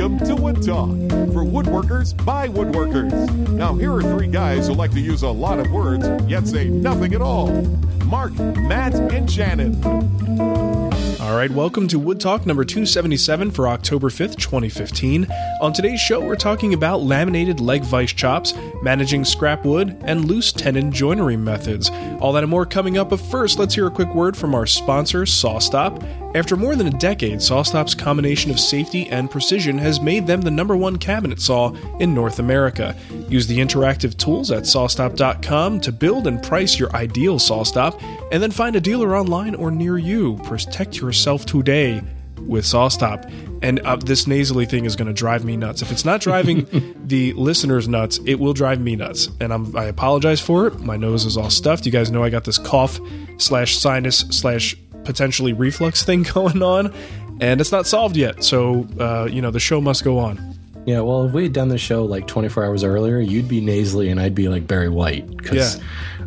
Welcome to Wood Talk for woodworkers by woodworkers. Now, here are three guys who like to use a lot of words yet say nothing at all Mark, Matt, and Shannon. All right, welcome to Wood Talk number 277 for October 5th, 2015. On today's show, we're talking about laminated leg vise chops, managing scrap wood, and loose tenon joinery methods. All that and more coming up, but first, let's hear a quick word from our sponsor, SawStop. After more than a decade, SawStop's combination of safety and precision has made them the number one cabinet saw in North America. Use the interactive tools at sawstop.com to build and price your ideal SawStop, and then find a dealer online or near you. Protect yourself today with SawStop. And uh, this nasally thing is going to drive me nuts. If it's not driving the listeners nuts, it will drive me nuts. And I'm, I apologize for it. My nose is all stuffed. You guys know I got this cough slash sinus slash potentially reflux thing going on, and it's not solved yet. So, uh, you know, the show must go on. Yeah, well, if we had done the show like 24 hours earlier, you'd be nasally and I'd be like Barry White. Because Yeah.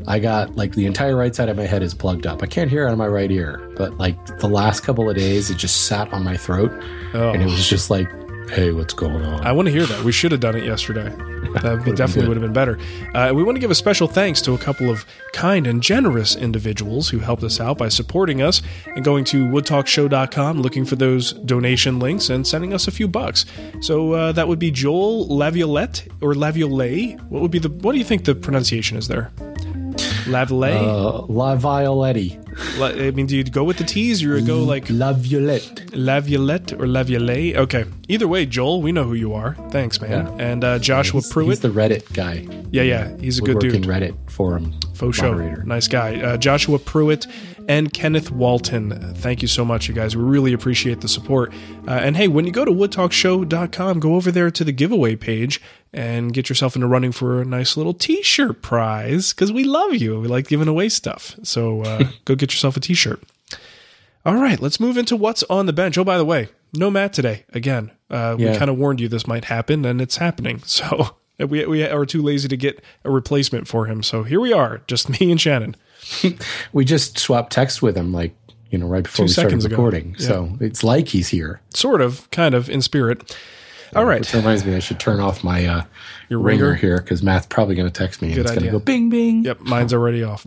I got like the entire right side of my head is plugged up. I can't hear out of my right ear. But like the last couple of days, it just sat on my throat. Oh. And it was just like, hey, what's going on? I want to hear that. We should have done it yesterday. That would definitely would have been better. Uh, we want to give a special thanks to a couple of kind and generous individuals who helped us out by supporting us and going to woodtalkshow.com, looking for those donation links, and sending us a few bucks. So uh, that would be Joel Laviolette or Laviolette. What would be the? What do you think the pronunciation is there? Laviolette. uh, La Violetti. La- I mean, do you go with the T's or you go like La Violette. Laviolette or Laviolette? Okay. Either way, Joel, we know who you are. Thanks, man. Yeah. And uh, Joshua He's, Pruitt. he's the Reddit guy. yeah, yeah, he's a good dude. Reddit forum Faux show. Nice guy. Uh, Joshua Pruitt and Kenneth Walton. Thank you so much, you guys. We really appreciate the support. Uh, and hey, when you go to woodtalkshow.com, go over there to the giveaway page and get yourself into running for a nice little t shirt prize because we love you. We like giving away stuff. So uh, go get yourself a t shirt. All right, let's move into what's on the bench. Oh, by the way, no Matt today. Again, uh, we kind of warned you this might happen, and it's happening. So we, we are too lazy to get a replacement for him. So here we are, just me and Shannon. We just swapped text with him like, you know, right before Two we started recording. Yeah. So it's like he's here. Sort of, kind of, in spirit. All right. Which reminds me, I should turn off my uh, Your ringer, ringer? here because Matt's probably going to text me and Good it's going to go bing bing. Yep, mine's already off.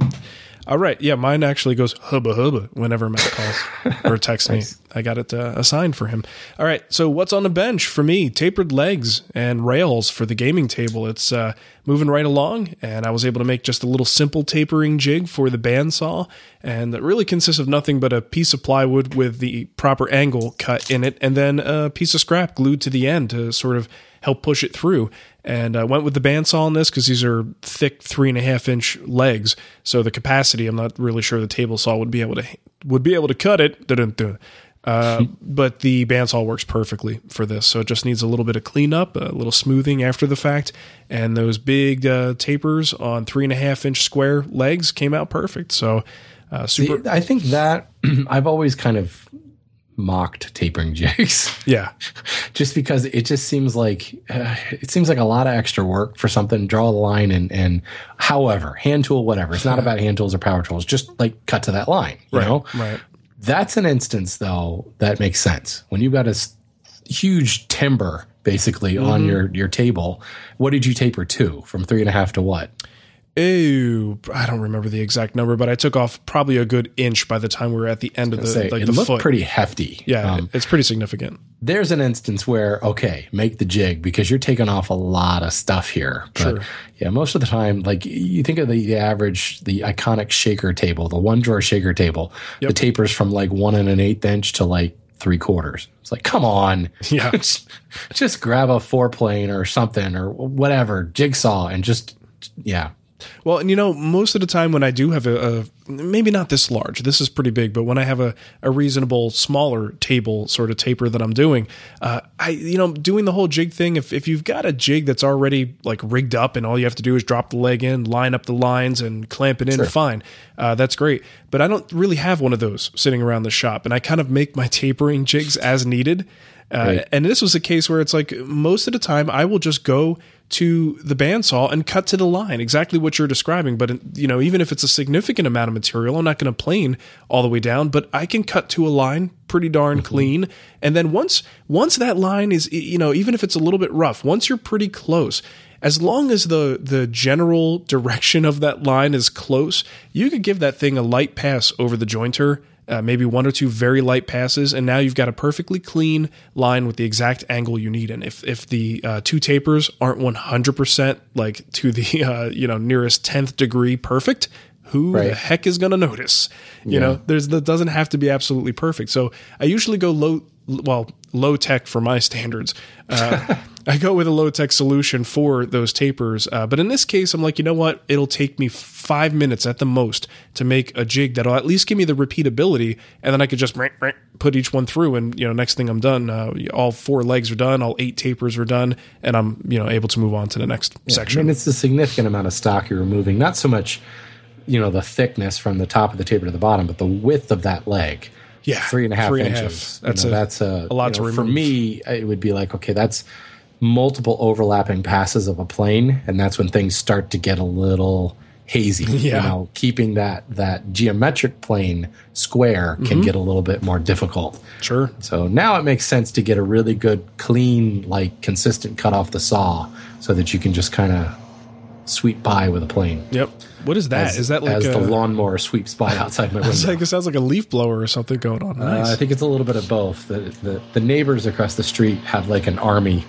All right. Yeah, mine actually goes hubba hubba whenever Matt calls or texts me. I got it uh, assigned for him. All right. So what's on the bench for me? Tapered legs and rails for the gaming table. It's uh, moving right along, and I was able to make just a little simple tapering jig for the bandsaw, and that really consists of nothing but a piece of plywood with the proper angle cut in it, and then a piece of scrap glued to the end to sort of help push it through. And I went with the bandsaw on this because these are thick three and a half inch legs. So the capacity, I'm not really sure the table saw would be able to would be able to cut it. Uh, but the bandsaw works perfectly for this. So it just needs a little bit of cleanup, a little smoothing after the fact. And those big uh, tapers on three and a half inch square legs came out perfect. So uh, super. I think that I've always kind of mocked tapering jigs yeah. just because it just seems like uh, it seems like a lot of extra work for something draw the line and and however hand tool whatever it's not about hand tools or power tools just like cut to that line you know Right. That's an instance, though, that makes sense. When you've got a huge timber basically on Mm-hmm. your, your table, what did you taper to? From three and a half to what? Ew, I don't remember the exact number, but I took off probably a good inch by the time we were at the end of the Say, like it the looked foot. pretty hefty. yeah, Um, it's pretty significant. there's an instance where, okay, make the jig because you're taking off a lot of stuff here. But Sure. yeah, most of the time, like you think of the, the average, the iconic shaker table, the one drawer shaker table, Yep. the tapers from like one and an eighth inch to like three quarters. It's like, come on. Yeah. just, just grab a four plane or something or whatever, jigsaw and just, yeah. Well, and you know, most of the time when I do have a, a maybe not this large, this is pretty big, but when I have a, a reasonable smaller table sort of taper that I'm doing, uh, I you know doing the whole jig thing. If if you've got a jig that's already like rigged up and all you have to do is drop the leg in, line up the lines, and clamp it in, fine, uh, that's great. But I don't really have one of those sitting around the shop, and I kind of make my tapering jigs as needed. Uh, Right. And this was a case where it's like most of the time I will just go to the bandsaw and cut to the line, exactly what you're describing. But you know, even if it's a significant amount of material, I'm not going to plane all the way down, but I can cut to a line pretty darn mm-hmm. clean. And then once once that line is you know even if it's a little bit rough, once you're pretty close, as long as the the general direction of that line is close, you could give that thing a light pass over the jointer. Uh, maybe one or two very light passes, and now you've got a perfectly clean line with the exact angle you need. And if if the uh, two tapers aren't one hundred percent like to the uh, you know nearest tenth degree perfect, who Right. the heck is going to notice? You know, there's that doesn't have to be absolutely perfect. So I usually go low, well, low tech for my standards. I go with a low tech solution for those tapers. Uh, but in this case, I'm like, you know what? It'll take me five minutes at the most to make a jig that'll at least give me the repeatability, and then I could just put each one through, and you know, next thing I'm done, uh, all four legs are done, all eight tapers are done, and I'm you know able to move on to the next I section. mean, it's a significant amount of stock you're removing. Not so much, you know, the thickness from the top of the taper to the bottom, but the width of that leg. Yeah, three and a half three and a inches. half. That's know, a- that's a, a lot you know, For me, it would be like, okay, that's multiple overlapping passes of a plane, and that's when things start to get a little hazy. Yeah. You know, keeping that that geometric plane square can Mm-hmm. get a little bit more difficult. Sure. So now it makes sense to get a really good, clean, like consistent cut off the saw, so that you can just kind of sweep by with a plane. Yep. What is that? Is As- that like as a, the lawnmower sweeps by outside my window? Like it sounds like a leaf blower or something going on. Uh, Nice. I think it's a little bit of both. The, the the neighbors across the street have like an army.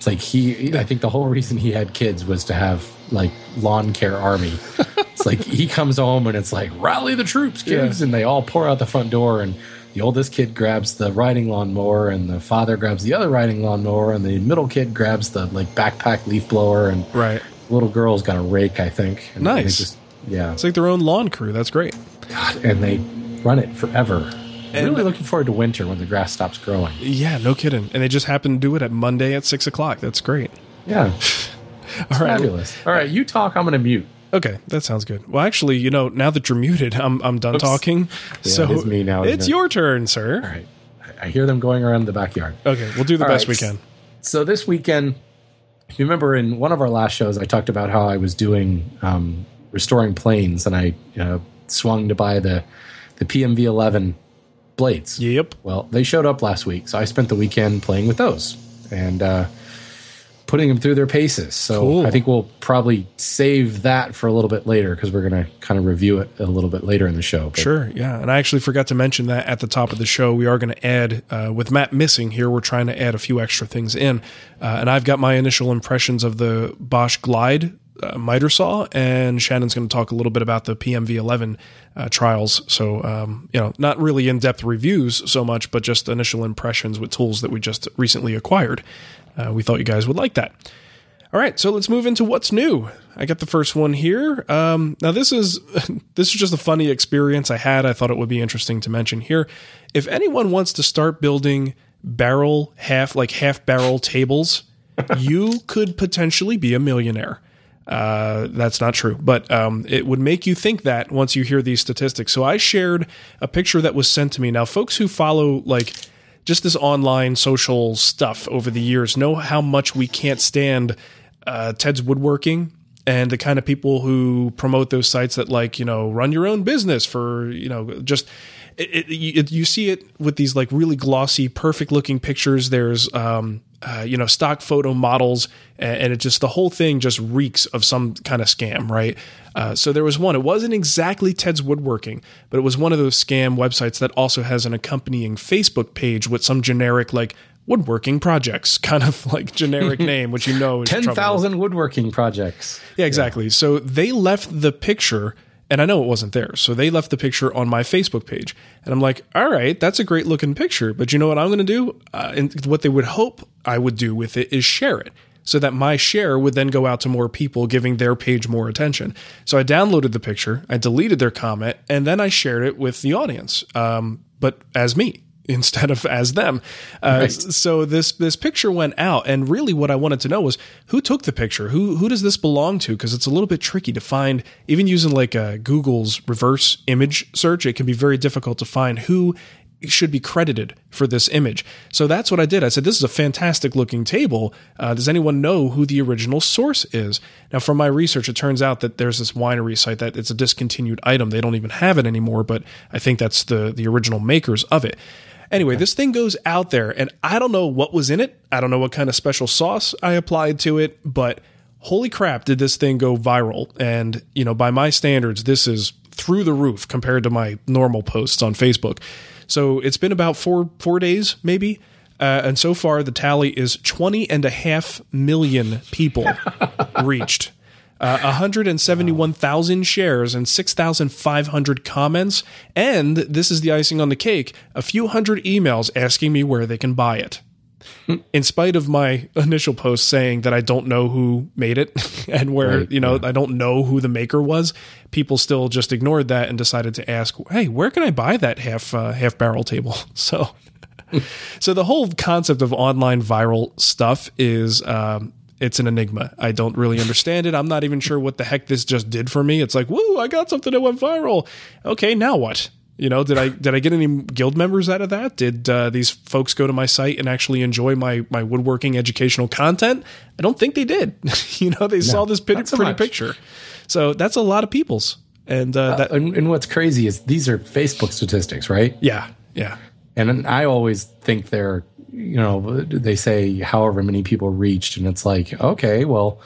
It's like he. I think the whole reason he had kids was to have like lawn care army. it's like he comes home and it's like rally the troops, kids, Yeah. and they all pour out the front door and. The oldest kid grabs the riding lawnmower, and the father grabs the other riding lawnmower, and the middle kid grabs the like backpack leaf blower, and right. little girl's got a rake, I think. And they Nice. just- yeah, It's like their own lawn crew. That's great. God, and they run it forever. And- really looking forward to winter when the grass stops growing. Yeah, no kidding. And they just happen to do it at Monday at six o'clock. That's great. Yeah, All right. fabulous. All right, you talk. I'm going to mute. Okay, that sounds good. Well, actually, you know, now that you're muted, I'm I'm done talking. so it is me now, It's it? your turn, sir. All right, I- hear them going around the backyard. Okay, we'll do the All best right. we can. So this weekend, if you remember in one of our last shows, I talked about how I was doing um, restoring planes, and I uh, swung to buy the the PMV 11 blades. Yep. Well, they showed up last week, so I spent the weekend playing with those and uh, putting them through their paces. So Cool. I think we'll probably save that for a little bit later because we're going to kind of review it a little bit later in the show. But Sure, yeah. And I actually forgot to mention that at the top of the show, we are going to add, uh, with Matt missing here, we're trying to add a few extra things in. Uh, and I've got my initial impressions of the Bosch Glide uh, miter saw, and Shannon's going to talk a little bit about the PMV 11 uh, trials. So, um, you know, not really in depth reviews so much, but just initial impressions with tools that we just recently acquired. Uh, we thought you guys would like that. All right, so let's move into what's new. I got the first one here. Um, now this is this is just a funny experience I had. I thought it would be interesting to mention here. If anyone wants to start building barrel half like half barrel tables, you could potentially be a millionaire. Uh, that's not true, but um, it would make you think that once you hear these statistics. So I shared a picture that was sent to me. Now, folks who follow like just this online social stuff over the years know how much we can't stand uh, Ted's woodworking and the kind of people who promote those sites that like you know run your own business for you know just it, it, you, it, you see it with these like really glossy perfect looking pictures there's um uh, you know stock photo models and, it just the whole thing just reeks of some kind of scam right uh, so there was one it wasn't exactly ted's woodworking but it was one of those scam websites that also has an accompanying facebook page with some generic like woodworking projects kind of like generic name which you know is ten thousand woodworking projects. Yeah, exactly. So they left the picture, and I know it wasn't there. So they left the picture on my Facebook page. And I'm like, all right, that's a great looking picture. But you know what I'm going to do? Uh, and what they would hope I would do with it is share it. So that my share would then go out to more people, giving their page more attention. So I downloaded the picture, I deleted their comment, and then I shared it with the audience, um, but as me instead of as them. Uh, So this this picture went out, and really, what I wanted to know was who took the picture. Who who does this belong to? Because it's a little bit tricky to find. Even using like uh, Google's reverse image search, it can be very difficult to find who should be credited for this image. So that's what I did. I said, "This is a fantastic looking table. Uh, does anyone know who the original source is?" Now, from my research, it turns out that there's this winery site that it's a discontinued item. They don't even have it anymore, but I think that's the the original makers of it. Anyway, this thing goes out there, and I don't know what was in it. I don't know what kind of special sauce I applied to it, but holy crap, did this thing go viral? And, you know, by my standards, this is through the roof compared to my normal posts on Facebook. So it's been about four four days, maybe. Uh, and so far, the tally is 20 and a half million people reached. Uh, 171,000 shares and 6,500 comments. And this is the icing on the cake a few hundred emails asking me where they can buy it. In spite of my initial post saying that I don't know who made it and where, Right, you know, yeah. I don't know who the maker was, people still just ignored that and decided to ask, hey, where can I buy that half uh, half barrel table? So. So the whole concept of online viral stuff is um, it's an enigma. I don't really understand it. I'm not even sure what the heck this just did for me. It's like, woo, I got something that went viral. Okay, now what? You know, did I did I get any guild members out of that? Did uh, these folks go to my site and actually enjoy my my woodworking educational content? I don't think they did. you know, they saw this pretty, so pretty picture. So that's a lot of people's. And uh, that, and, and what's crazy is these are Facebook statistics, right? yeah, yeah. And I always think they're, you know, they say however many people reached, and it's like, okay, well,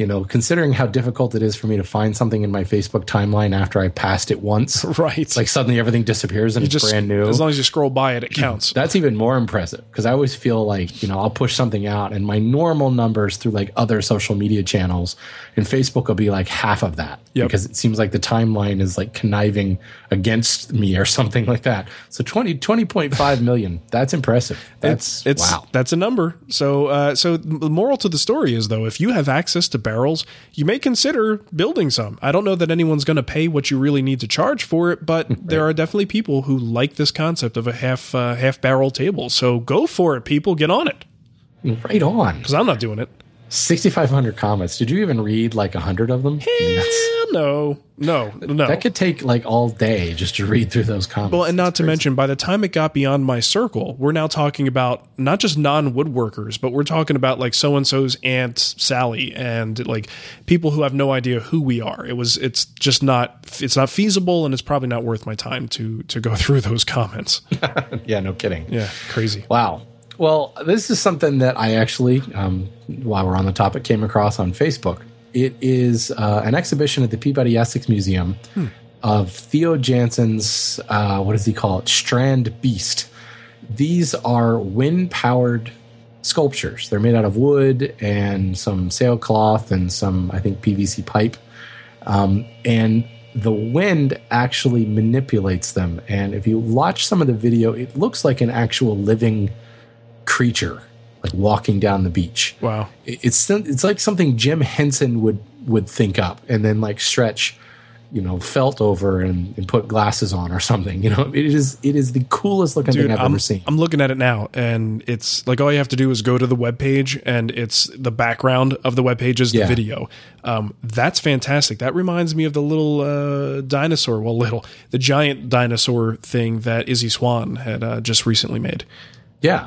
you know, considering how difficult it is for me to find something in my Facebook timeline after I passed it once, Right. it's like suddenly everything disappears and it's just brand new. As long as you scroll by it, it counts. That's even more impressive because I always feel like, you know, I'll push something out and my normal numbers through like other social media channels and Facebook will be like half of that Yep. because it seems like the timeline is like conniving against me or something like that. So 20, 20.5 million, that's impressive. That's it's wow. that's a number. So uh, so the moral to the story is though, if you have access to barrels, you may consider building some. I don't know that anyone's going to pay what you really need to charge for it, but there are definitely people who like this concept of a half uh, half barrel table. So go for it, people. Get on it Right on. because I'm not doing it. 6,500 comments. Did you even read like 100 of them? I mean, Eh, no, no, no. that could take like all day just to read through those comments. Well, and not to mention, by the time it got beyond my circle, we're now talking about not just non woodworkers, but we're talking about like so and so's aunt Sally and like people who have no idea who we are. It was, it's just not, it's not feasible, and it's probably not worth my time to to go through those comments. Yeah, no kidding. Yeah, crazy. Wow. Well, this is something that I actually, um, while we're on the topic, came across on Facebook. It is uh, an exhibition at the Peabody Essex Museum of Theo Jansen's, uh, what does he call it? Strandbeest. These are wind powered sculptures. They're made out of wood and some sailcloth and some, I think, PVC pipe. Um, and the wind actually manipulates them. And if you watch some of the video, it looks like an actual living creature, like walking down the beach. Wow. It's it's like something Jim Henson would would think up, and then like stretch, you know, felt over and, and put glasses on or something. You know, it is it is the coolest looking Dude, thing I've I'm, ever seen. I'm looking at it now, and it's like all you have to do is go to the web page and it's the background of the web page is the Yeah. video. Um, that's fantastic. That reminds me of the little uh, dinosaur, well, little, the giant dinosaur thing that Izzy Swan had uh, just recently made. Yeah.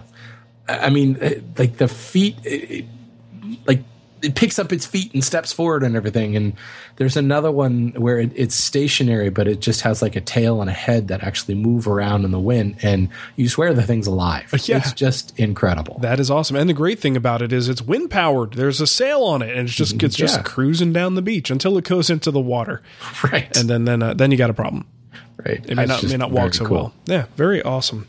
I mean, eh, like the feet, it, like it picks up its feet and steps forward and everything. And there's another one where it, it's stationary, but it just has like a tail and a head that actually move around in the wind. And you swear the thing's alive. Yeah. It's just incredible. That is awesome. And the great thing about it is it's wind powered. There's a sail on it, and it's just it's just cruising down the beach until it goes into the water, right. and then then uh, then you got a problem. Right. It may That's not may not walk so cool. well. Yeah, very awesome.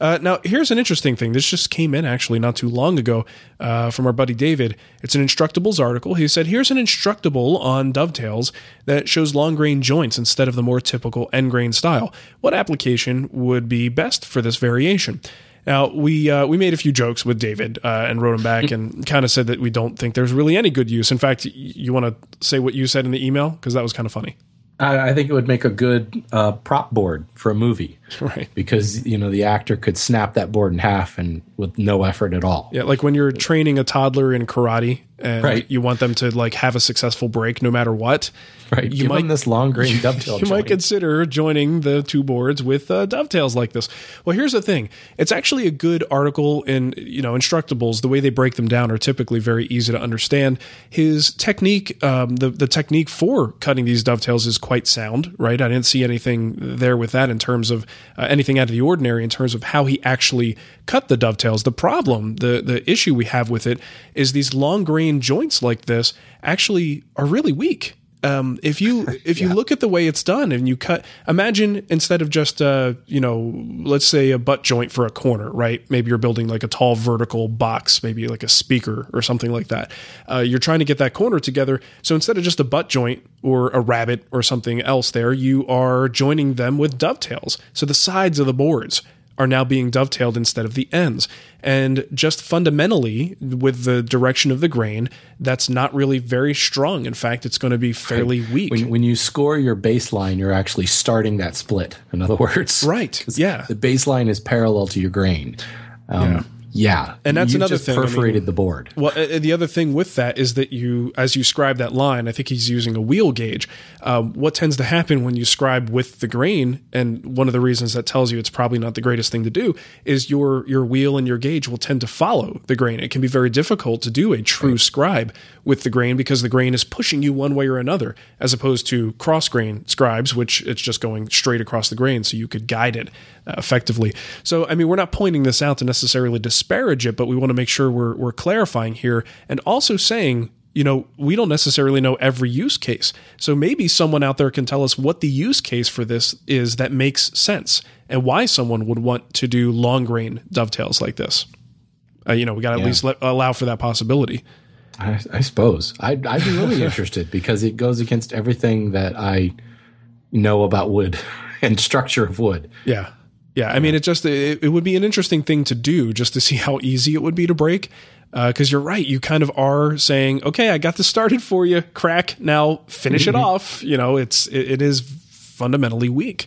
Uh, now here's an interesting thing. This just came in actually not too long ago uh, from our buddy David. It's an Instructables article. He said, "Here's an Instructable on dovetails that shows long grain joints instead of the more typical end grain style. What application would be best for this variation?" Now we uh, we made a few jokes with David uh, and wrote him back and kind of said that we don't think there's really any good use. In fact, y- you want to say what you said in the email because that was kind of funny, I, I think it would make a good uh, prop board for a movie right? because, you know, the actor could snap that board in half and with no effort at all. Yeah, like when you're training a toddler in karate and Right. you want them to like have a successful break no matter what. Right. You Give might this long grain dovetail. you might consider joining the two boards with uh, dovetails like this. Well, here's the thing: it's actually a good article in you know Instructables. The way they break them down are typically very easy to understand. His technique, um, the the technique for cutting these dovetails is quite sound. Right? I didn't see anything there with that in terms of uh, anything out of the ordinary in terms of how he actually cut the dovetails. The problem, the the issue we have with it is these long joints like this actually are really weak. Um, if you if you look at the way it's done and you cut, imagine instead of just uh, you know, let's say a butt joint for a corner, right? Maybe you're building like a tall vertical box, maybe like a speaker or something like that. Uh, you're trying to get that corner together. So instead of just a butt joint or a rabbit or something else, there you are joining them with dovetails. So the sides of the boards are now being dovetailed instead of the ends. And just fundamentally, with the direction of the grain, that's not really very strong. In fact, it's going to be fairly weak. When, when you score your baseline, you're actually starting that split. In other words, Right. Yeah. the baseline is parallel to your grain. Um, Yeah. Yeah. And that's another just thing, I Perforated mean- the board. Well, uh, the other thing with that is that you, as you scribe that line, I think he's using a wheel gauge. Um, what tends to happen when you scribe with the grain, and one of the reasons that tells you it's probably not the greatest thing to do, is your your wheel and your gauge will tend to follow the grain. It can be very difficult to do a true scribe with the grain because the grain is pushing you one way or another, as opposed to cross grain scribes, which it's just going straight across the grain, so you could guide it uh, effectively. So, I mean, we're not pointing this out to necessarily disparage it, but we want to make sure we're we're clarifying here and also saying you know, we don't necessarily know every use case. So maybe someone out there can tell us what the use case for this is that makes sense and why someone would want to do long grain dovetails like this. Uh, you know, we got to Yeah. at least let, allow for that possibility. I, I suppose I'd, I'd be really interested because it goes against everything that I know about wood and structure of wood. Yeah. Yeah. I mean, it just, it, it would be an interesting thing to do just to see how easy it would be to break. Uh, because you're right. You kind of are saying, okay, I got this started for you, crack. Now finish it mm-hmm. off. You know, it's, it, it is fundamentally weak.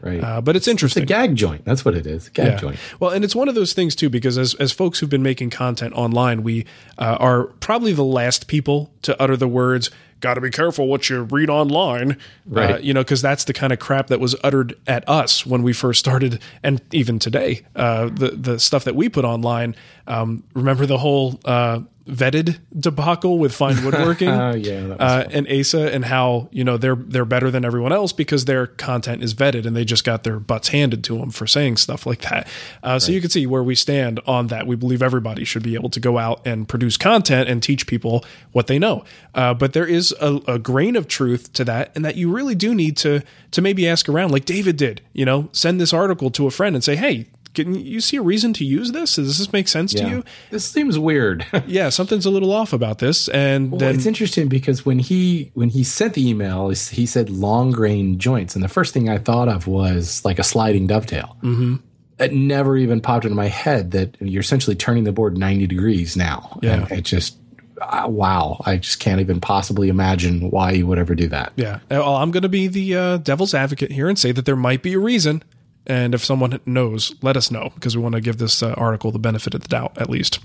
Right. Uh, but it's it's a interesting. gag joint. That's what it is. Gag Yeah. joint. Well, and it's one of those things too, because as as folks who've been making content online, we uh, are probably the last people to utter the words "Got to be careful what you read online," Uh, Right. you know, because that's the kind of crap that was uttered at us when we first started, and even today, uh, the the stuff that we put online. Um, remember the whole uh, vetted debacle with Fine Woodworking? Oh, yeah, uh, and Asa, and how you know they're they're better than everyone else because their content is vetted, and they just got their butts handed to them for saying stuff like that. Uh, So you can see where we stand on that. We believe everybody should be able to go out and produce content and teach people what they know. Uh, but there is a, a grain of truth to that, and that you really do need to to maybe ask around, like David did. You know, send this article to a friend and say, "Hey, can you see a reason to use this? Does this make sense to you?" This seems weird. Yeah, something's a little off about this, and Well, then it's interesting because when he when he sent the email, he said long grain joints, and the first thing I thought of was like a sliding dovetail. Mm-hmm. It never even popped into my head that you're essentially turning the board ninety degrees now. Yeah. and it just uh, wow, I just can't even possibly imagine why you would ever do that. Yeah. Well, I'm going to be the uh, devil's advocate here and say that there might be a reason. And if someone knows, let us know because we want to give this uh, article the benefit of the doubt at least.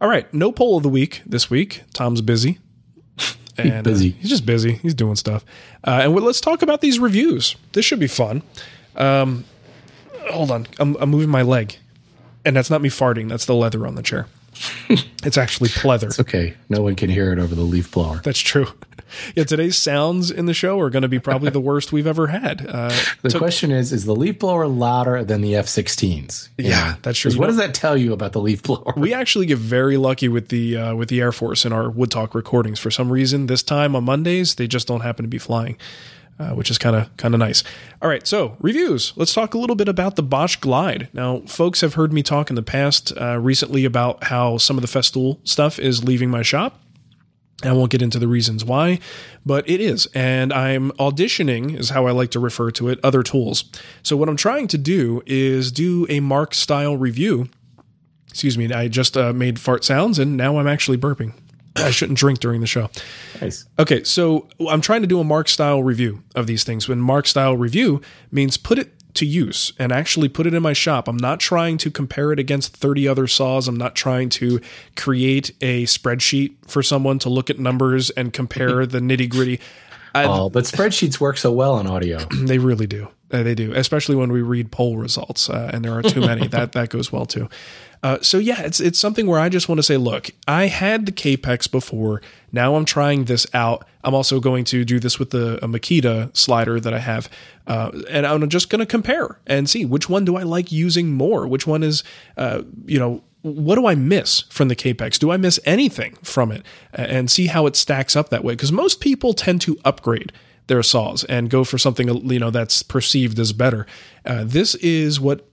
All right. No poll of the week this week. Tom's busy. And, uh, busy. he's just busy. He's doing stuff. Uh, and let's talk about these reviews. This should be fun. Um, hold on. I'm, I'm moving my leg. And that's not me farting. That's the leather on the chair. it's actually pleather. It's okay. No one can hear it over the leaf blower. That's true. Yeah, today's sounds in the show are going to be probably the worst we've ever had. Uh, The took- question is: Is the leaf blower louder than the F-16s? Yeah, that's true. What know- does that tell you about the leaf blower? we actually get very lucky with the uh, with the Air Force in our Wood Talk recordings. For some reason, this time on Mondays, they just don't happen to be flying, uh, which is kind of kind of nice. All right, so reviews. Let's talk a little bit about the Bosch Glide. Now, folks have heard me talk in the past uh, recently about how some of the Festool stuff is leaving my shop. I won't get into the reasons why, but it is. And I'm auditioning, is how I like to refer to it, other tools. So, what I'm trying to do is do a Mark style review. Excuse me, I just uh, made fart sounds and now I'm actually burping. I shouldn't drink during the show. Nice. Okay, so I'm trying to do a Mark style review of these things. When Mark style review means put it to use and actually put it in my shop. I'm not trying to compare it against 30 other saws. I'm not trying to create a spreadsheet for someone to look at numbers and compare the nitty gritty. Oh, but spreadsheets work so well in audio. They really do. Uh, they do, especially when we read poll results, uh, and there are too many. that that goes well too. Uh, so yeah, it's it's something where I just want to say, look, I had the Kapex before. Now I'm trying this out. I'm also going to do this with the Makita slider that I have, uh, and I'm just going to compare and see which one do I like using more. Which one is, uh, you know, what do I miss from the Kapex? Do I miss anything from it? And see how it stacks up that way. Because most people tend to upgrade their saws and go for something you know that's perceived as better. Uh, this is what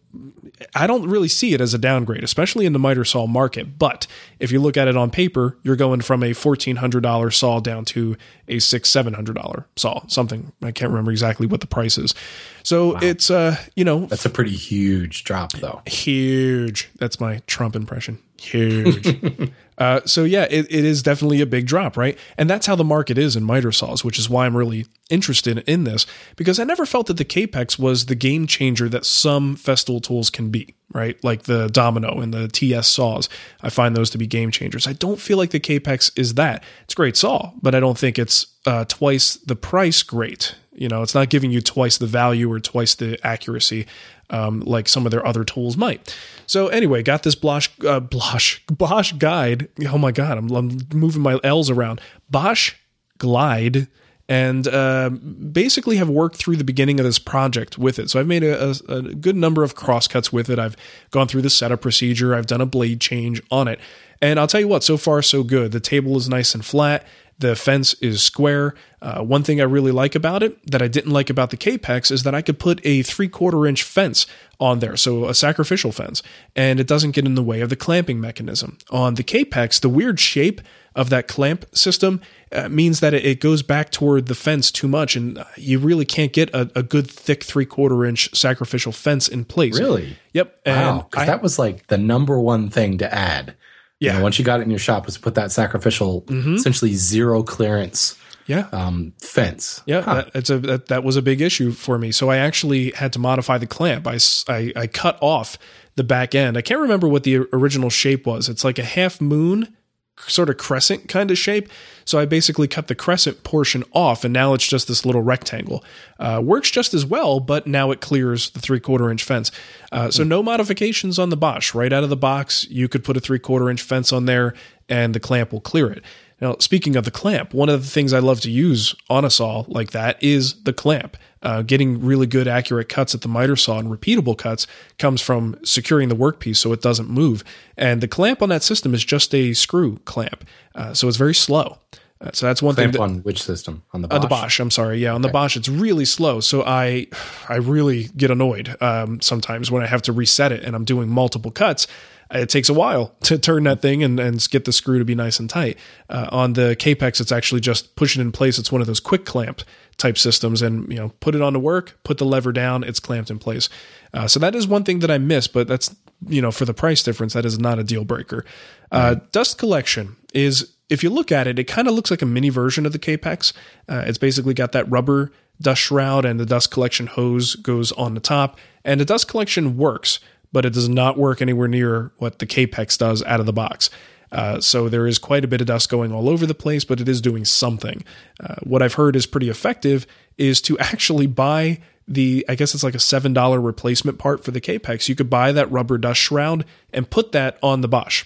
I don't really see it as a downgrade, especially in the miter saw market. But if you look at it on paper, you're going from a fourteen hundred dollar saw down to a six seven hundred dollar saw. Something I can't remember exactly what the price is. So wow. it's uh you know that's a pretty huge drop though. Huge. That's my Trump impression. Huge. Uh, so yeah, it, it is definitely a big drop, right? And that's how the market is in miter saws, which is why I'm really interested in this because I never felt that the Kapex was the game changer that some Festool tools can be, right? Like the Domino and the TS saws. I find those to be game changers. I don't feel like the Kapex is that. It's a great saw, but I don't think it's uh, twice the price great. You know, it's not giving you twice the value or twice the accuracy um, like some of their other tools might. So anyway, got this Bosch uh, Bosch Bosch guide. Oh my god, I'm, I'm moving my L's around. Bosch Glide and uh, basically have worked through the beginning of this project with it. So I've made a, a, a, good number of crosscuts with it. I've gone through the setup procedure. I've done a blade change on it. And I'll tell you what, so far so good. The table is nice and flat. The fence is square. Uh, one thing I really like about it that I didn't like about the Kapex is that I could put a three quarter inch fence on there, so a sacrificial fence, and it doesn't get in the way of the clamping mechanism. On the Kapex, the weird shape of that clamp system uh, means that it, goes back toward the fence too much, and uh, you really can't get a, a good thick three quarter inch sacrificial fence in place. Really? Yep. wow. Because that was like the number one thing to add yeah. You know, once you got it in your shop, was put that sacrificial, mm-hmm. essentially zero clearance yeah um, fence. Yeah, huh. that, it's a that, that was a big issue for me. So I actually had to modify the clamp. I, I, I cut off the back end. I can't remember what the original shape was. It's like a half moon sort of crescent kind of shape. So I basically cut the crescent portion off, and now it's just this little rectangle. Uh, works just as well, but now it clears the three quarter inch fence. Uh, so no modifications on the Bosch. Right out of the box, you could put a three quarter inch fence on there, and the clamp will clear it. Now, speaking of the clamp, one of the things I love to use on a saw like that is the clamp. Uh, getting really good, accurate cuts at the miter saw and repeatable cuts comes from securing the workpiece so it doesn't move. And the clamp on that system is just a screw clamp, uh, so it's very slow. Uh, so that's one clamp thing. That, on which system? On the Bosch. On the Bosch. I'm sorry. Yeah, on okay. the Bosch, it's really slow. So I, I really get annoyed um, sometimes when I have to reset it and I'm doing multiple cuts it takes a while to turn that thing and, and get the screw to be nice and tight. Uh, on the Kapex, it's actually just push it in place. It's one of those quick clamp type systems, and you know, put it on to work, put the lever down, it's clamped in place. Uh, so that is one thing that I miss, but that's you know, for the price difference, that is not a deal breaker. Uh, dust collection is, if you look at it, it kind of looks like a mini version of the Kapex. Uh, it's basically got that rubber dust shroud, and the dust collection hose goes on the top, and the dust collection works but it does not work anywhere near what the Kapex does out of the box. Uh, so there is quite a bit of dust going all over the place, but it is doing something. Uh, what I've heard is pretty effective is to actually buy the, I guess it's like a $7 replacement part for the Kapex. You could buy that rubber dust shroud and put that on the Bosch.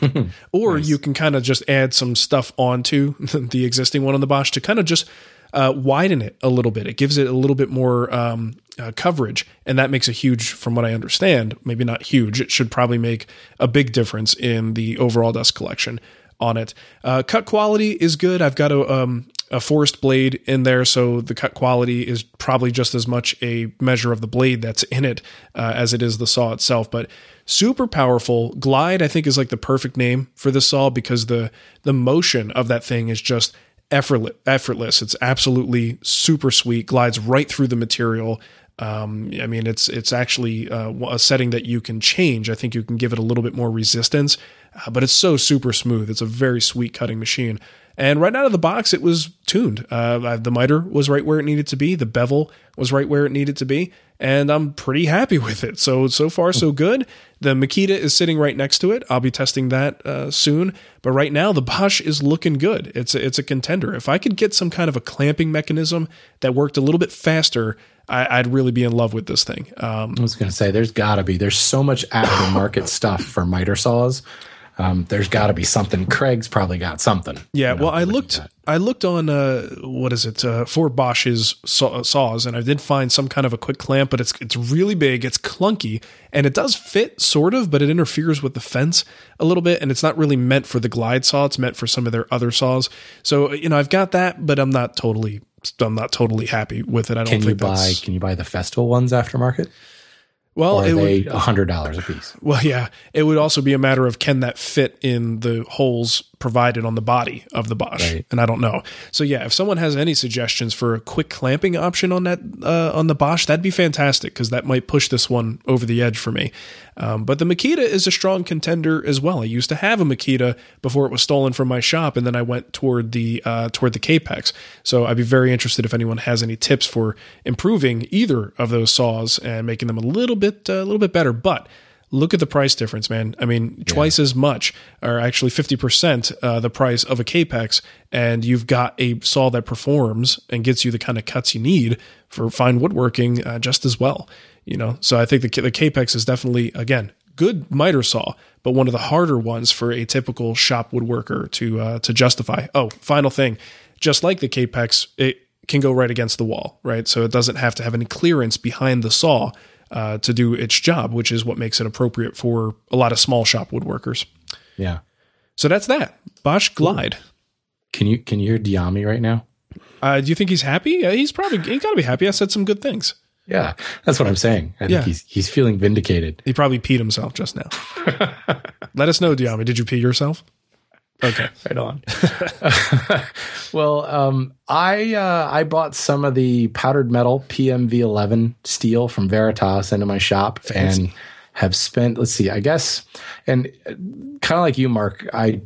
or nice. you can kind of just add some stuff onto the existing one on the Bosch to kind of just uh, widen it a little bit. It gives it a little bit more um, uh, coverage, and that makes a huge, from what I understand, maybe not huge. It should probably make a big difference in the overall dust collection on it. Uh, cut quality is good. I've got a, um, a Forrest blade in there, so the cut quality is probably just as much a measure of the blade that's in it uh, as it is the saw itself. But super powerful. Glide, I think, is like the perfect name for the saw because the the motion of that thing is just effortless. It's absolutely super sweet. Glides right through the material. Um, I mean, it's it's actually uh, a setting that you can change. I think you can give it a little bit more resistance, uh, but it's so super smooth. It's a very sweet cutting machine. And right out of the box, it was tuned. Uh, the miter was right where it needed to be. The bevel was right where it needed to be. And I'm pretty happy with it. So, so far, so good. The Makita is sitting right next to it. I'll be testing that uh, soon. But right now, the Bosch is looking good. It's a, it's a contender. If I could get some kind of a clamping mechanism that worked a little bit faster, I, would really be in love with this thing. Um, I was going to say, there's got to be. There's so much aftermarket stuff for miter saws um, there's got to be something. Kreg's probably got something. Yeah. You know, well, I looked. I looked on uh, what is it uh, for Bosch's saw, saws, and I did find some kind of a quick clamp, but it's it's really big, it's clunky, and it does fit sort of, but it interferes with the fence a little bit, and it's not really meant for the glide saw. It's meant for some of their other saws. So you know, I've got that, but I'm not totally. I'm not totally happy with it. I don't can think you buy. Can you buy the Festool ones aftermarket? Well, or are it they hundred dollars a piece? Well, yeah, it would also be a matter of can that fit in the holes provided on the body of the Bosch, right. and I don't know. So yeah, if someone has any suggestions for a quick clamping option on that uh, on the Bosch, that'd be fantastic because that might push this one over the edge for me. Um, but the Makita is a strong contender as well. I used to have a Makita before it was stolen from my shop, and then I went toward the uh, toward the Kapex. So I'd be very interested if anyone has any tips for improving either of those saws and making them a little bit uh, a little bit better. But look at the price difference, man. I mean, yeah. twice as much, or actually 50% uh, the price of a Kapex, and you've got a saw that performs and gets you the kind of cuts you need for fine woodworking uh, just as well. You know, so I think the, the Kapex is definitely, again, good miter saw, but one of the harder ones for a typical shop woodworker to uh, to justify. Oh, final thing, just like the Kapex, it can go right against the wall, right? So it doesn't have to have any clearance behind the saw uh, to do its job, which is what makes it appropriate for a lot of small shop woodworkers. Yeah. So that's that. Bosch Glide. Can you can you hear Dyami right now? Uh, do you think he's happy? Uh, he's probably he got to be happy. I said some good things. Yeah, that's what I'm saying. I yeah. think he's he's feeling vindicated. He probably peed himself just now. Let us know, Dyami. Did you pee yourself? Okay, right on. well, um, I uh, I bought some of the powdered metal PMV11 steel from Veritas into my shop Fancy. and have spent. Let's see, I guess, and kind of like you, Mark. I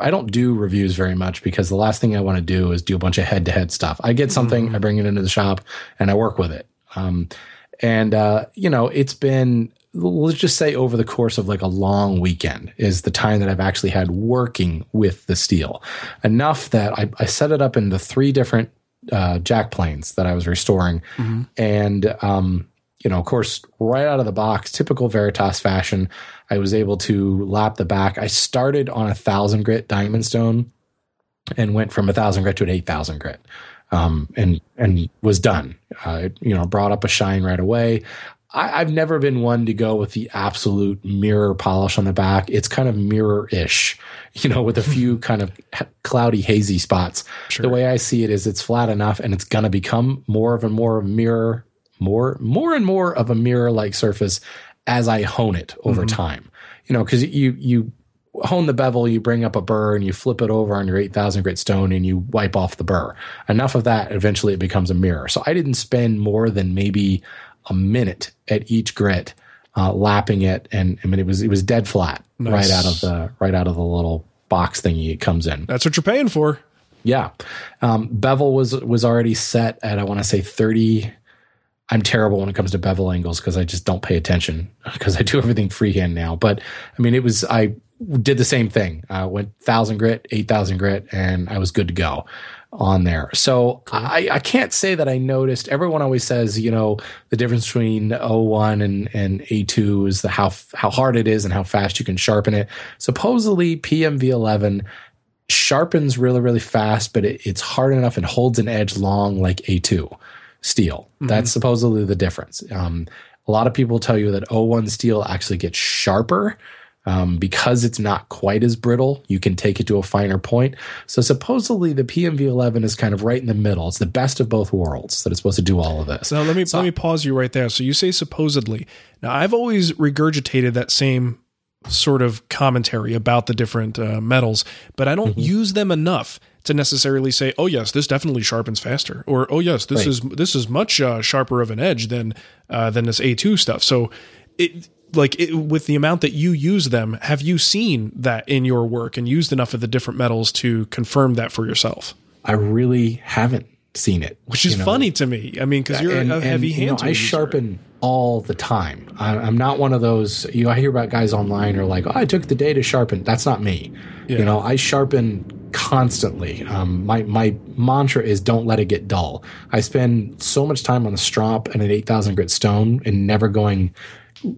I don't do reviews very much because the last thing I want to do is do a bunch of head to head stuff. I get something, mm-hmm. I bring it into the shop, and I work with it. Um, and uh, you know, it's been let's just say over the course of like a long weekend is the time that I've actually had working with the steel enough that I, I set it up in the three different uh, jack planes that I was restoring. Mm-hmm. And, um, you know, of course, right out of the box, typical Veritas fashion, I was able to lap the back. I started on a thousand grit diamond stone and went from a thousand grit to an 8,000 grit. Um, and and was done. Uh, you know, brought up a shine right away. I, have never been one to go with the absolute mirror polish on the back. It's kind of mirror ish, you know, with a few kind of cloudy, hazy spots. Sure. The way I see it is it's flat enough and it's going to become more of a more mirror, more, more and more of a mirror like surface as I hone it over mm-hmm. time. You know, because you, you, hone the bevel, you bring up a burr and you flip it over on your 8000 grit stone and you wipe off the burr. Enough of that, eventually it becomes a mirror. So I didn't spend more than maybe a minute at each grit, uh, lapping it, and I mean it was it was dead flat nice. right out of the right out of the little box thingy it comes in. That's what you're paying for. Yeah, um, bevel was was already set at I want to say thirty. I'm terrible when it comes to bevel angles because I just don't pay attention because I do everything freehand now. But I mean, it was I did the same thing. I went thousand grit, eight thousand grit, and I was good to go on there. So cool. I, I can't say that I noticed. Everyone always says, you know, the difference between O1 and, and A2 is the how how hard it is and how fast you can sharpen it. Supposedly PMV11 sharpens really really fast, but it, it's hard enough and holds an edge long like A2 steel. Mm-hmm. That's supposedly the difference. Um, a lot of people tell you that O1 steel actually gets sharper um, because it's not quite as brittle, you can take it to a finer point. So supposedly the PMV11 is kind of right in the middle. It's the best of both worlds that it's supposed to do all of this. So let me so, let me pause you right there. So you say supposedly. Now I've always regurgitated that same sort of commentary about the different uh, metals, but I don't mm-hmm. use them enough to necessarily say, "Oh yes, this definitely sharpens faster," or "Oh yes, this right. is this is much uh, sharper of an edge than uh, than this A2 stuff." So it like it, with the amount that you use them, have you seen that in your work and used enough of the different metals to confirm that for yourself? I really haven't seen it, which is know? funny to me. I mean, because you're and, a heavy hand. You know, I sharpen all the time. I, am not one of those. You know, I hear about guys online are like, "Oh, I took the day to sharpen." That's not me. Yeah. You know, I sharpen constantly. Um, my my mantra is don't let it get dull. I spend so much time on the strop and an eight thousand grit stone, and never going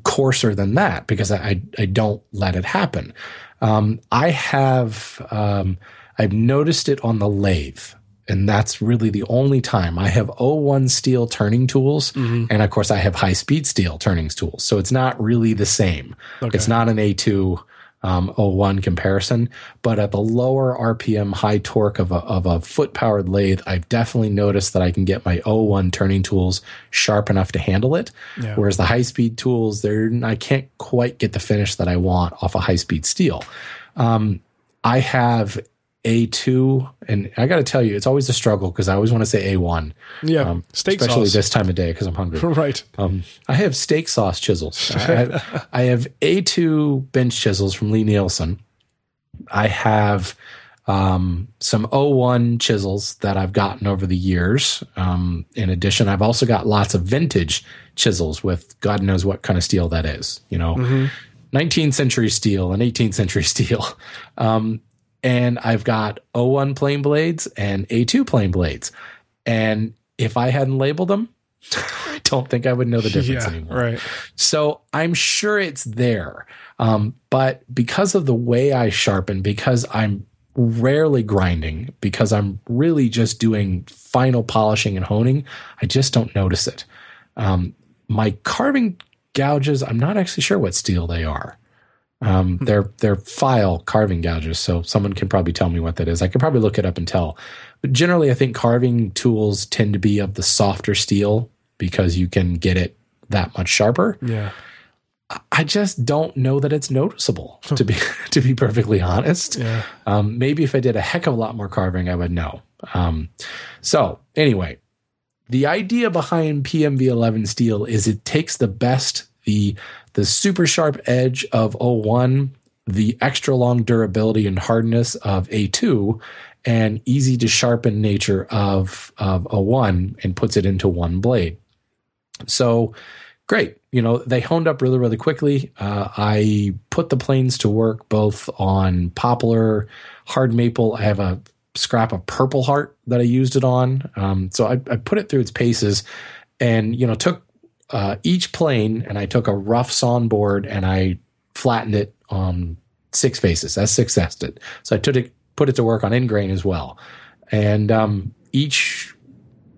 coarser than that because I I, don't let it happen. Um, I have um, I've noticed it on the lathe and that's really the only time I have O1 steel turning tools. Mm-hmm. And of course, I have high speed steel turning tools. So it's not really the same. Okay. It's not an A2 um, O1 comparison, but at the lower RPM high torque of a, of a foot powered lathe, I've definitely noticed that I can get my O1 turning tools sharp enough to handle it. Yeah. Whereas the high speed tools, they're, I can't quite get the finish that I want off a high speed steel. Um, I have a2, and I got to tell you, it's always a struggle because I always want to say A1. Yeah, um, steak especially sauce. this time of day because I'm hungry. right. Um, I have steak sauce chisels. I, have, I have A2 bench chisels from Lie-Nielsen. I have um, some O1 chisels that I've gotten over the years. Um, in addition, I've also got lots of vintage chisels with God knows what kind of steel that is. You know, mm-hmm. 19th century steel and 18th century steel. Um, and I've got O1 plane blades and A2 plane blades. And if I hadn't labeled them, I don't think I would know the difference yeah, anymore. Right. So I'm sure it's there. Um, but because of the way I sharpen, because I'm rarely grinding, because I'm really just doing final polishing and honing, I just don't notice it. Um, my carving gouges, I'm not actually sure what steel they are. Um, hmm. they're they're Pfeil carving gouges, so someone can probably tell me what that is. I could probably look it up and tell. But generally, I think carving tools tend to be of the softer steel because you can get it that much sharper. Yeah. I just don't know that it's noticeable to be to be perfectly honest. Yeah. Um, maybe if I did a heck of a lot more carving, I would know. Um, so anyway, the idea behind PMV11 steel is it takes the best the the super sharp edge of O1, the extra long durability and hardness of A2, and easy to sharpen nature of, of O1 and puts it into one blade. So great. You know, they honed up really, really quickly. Uh, I put the planes to work both on poplar, hard maple. I have a scrap of purple heart that I used it on. Um, so I, I put it through its paces and, you know, took uh, each plane and I took a rough sawn board and I flattened it on six faces. That's six it. So I took it, put it to work on end grain as well. And um, each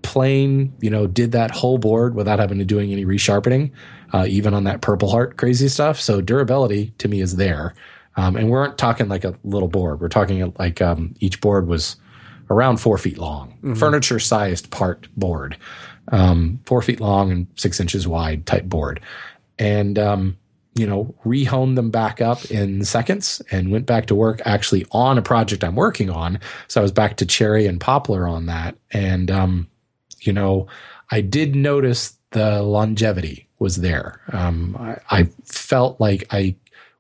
plane, you know, did that whole board without having to doing any resharpening, uh, even on that purple heart crazy stuff. So durability to me is there. Um, and we aren't talking like a little board. We're talking like um, each board was around four feet long, mm-hmm. furniture sized part board um, four feet long and six inches wide type board. And, um, you know, rehoned them back up in seconds and went back to work actually on a project I'm working on. So I was back to cherry and poplar on that. And, um, you know, I did notice the longevity was there. Um, I, I, felt like I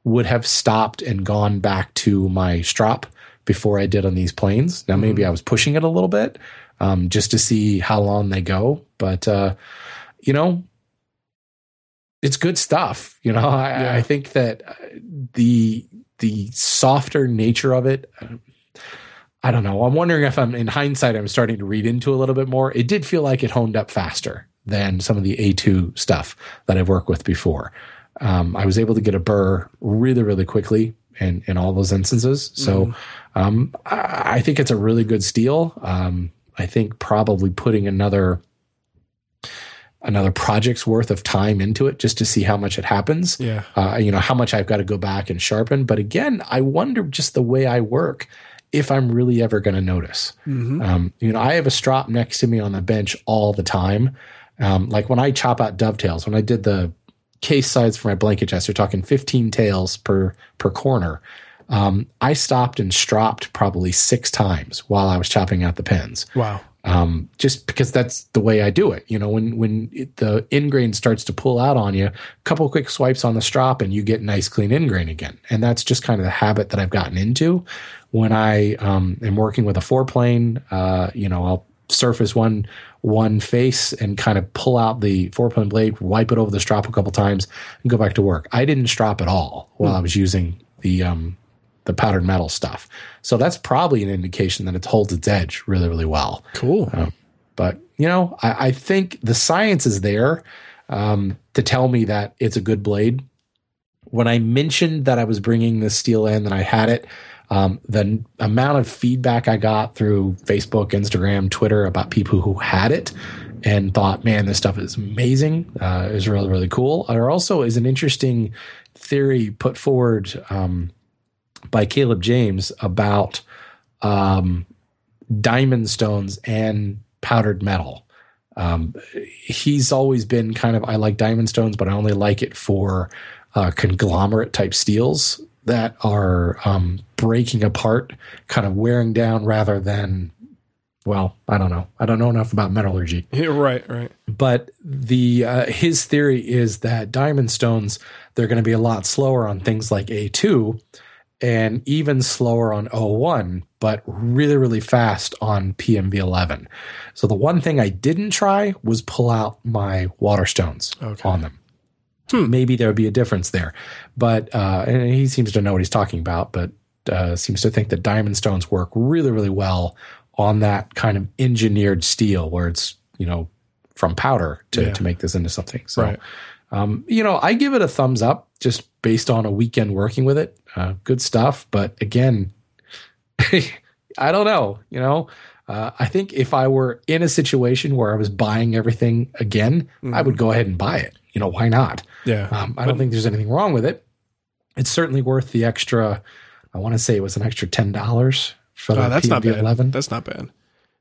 would have stopped and gone back to my strop before I did on these planes. Now, maybe mm-hmm. I was pushing it a little bit, um, just to see how long they go. But uh, you know, it's good stuff. You know, I, yeah. I think that uh, the the softer nature of it. Uh, I don't know. I'm wondering if I'm in hindsight, I'm starting to read into a little bit more. It did feel like it honed up faster than some of the A2 stuff that I've worked with before. Um, I was able to get a burr really, really quickly in, in all those instances. So mm. um, I, I, think it's a really good steel. Um, I think probably putting another another project's worth of time into it just to see how much it happens. Yeah. Uh, you know, how much I've got to go back and sharpen. But again, I wonder just the way I work if I'm really ever going to notice. Mm-hmm. Um, you know, I have a strop next to me on the bench all the time. Um, like when I chop out dovetails, when I did the case sides for my blanket chest, you're talking 15 tails per per corner. Um, I stopped and stropped probably six times while I was chopping out the pins. Wow. Um, just because that's the way I do it. You know, when when it, the end grain starts to pull out on you, a couple quick swipes on the strop and you get nice clean end grain again. And that's just kind of the habit that I've gotten into. When I um, am working with a four plane, uh, you know, I'll surface one one face and kind of pull out the four plane blade, wipe it over the strop a couple times, and go back to work. I didn't strop at all while I was using the um, the powdered metal stuff. So that's probably an indication that it holds its edge really, really well. Cool. Um, but you know, I, I, think the science is there um, to tell me that it's a good blade. When I mentioned that I was bringing this steel in, that I had it, um, the amount of feedback I got through Facebook, Instagram, Twitter about people who had it and thought, man, this stuff is amazing, uh, is really, really cool. There also is an interesting theory put forward um, by Caleb James about um, diamond stones and powdered metal. Um, he's always been kind of, I like diamond stones, but I only like it for uh, conglomerate type steels that are um, breaking apart, kind of wearing down rather than, well, I don't know. I don't know enough about metallurgy. Yeah, right, right. But the uh, his theory is that diamond stones they're going to be a lot slower on things like A2 and even slower on O1, but really, really fast on PMV11. So the one thing I didn't try was pull out my Waterstones okay. on them. Hmm. Maybe there would be a difference there, but uh, and he seems to know what he's talking about. But uh, seems to think that diamond stones work really, really well on that kind of engineered steel, where it's you know from powder to yeah. to make this into something. So, right. Um, you know, I give it a thumbs up just based on a weekend working with it. Uh, good stuff, but again, I don't know. You know, uh, I think if I were in a situation where I was buying everything again, mm-hmm. I would mm-hmm. go ahead and buy it. You know, why not? Yeah. Um, I don't think there's anything wrong with it. It's certainly worth the extra. I want to say it was an extra ten dollars for the oh, that's not bad. 11. That's not bad.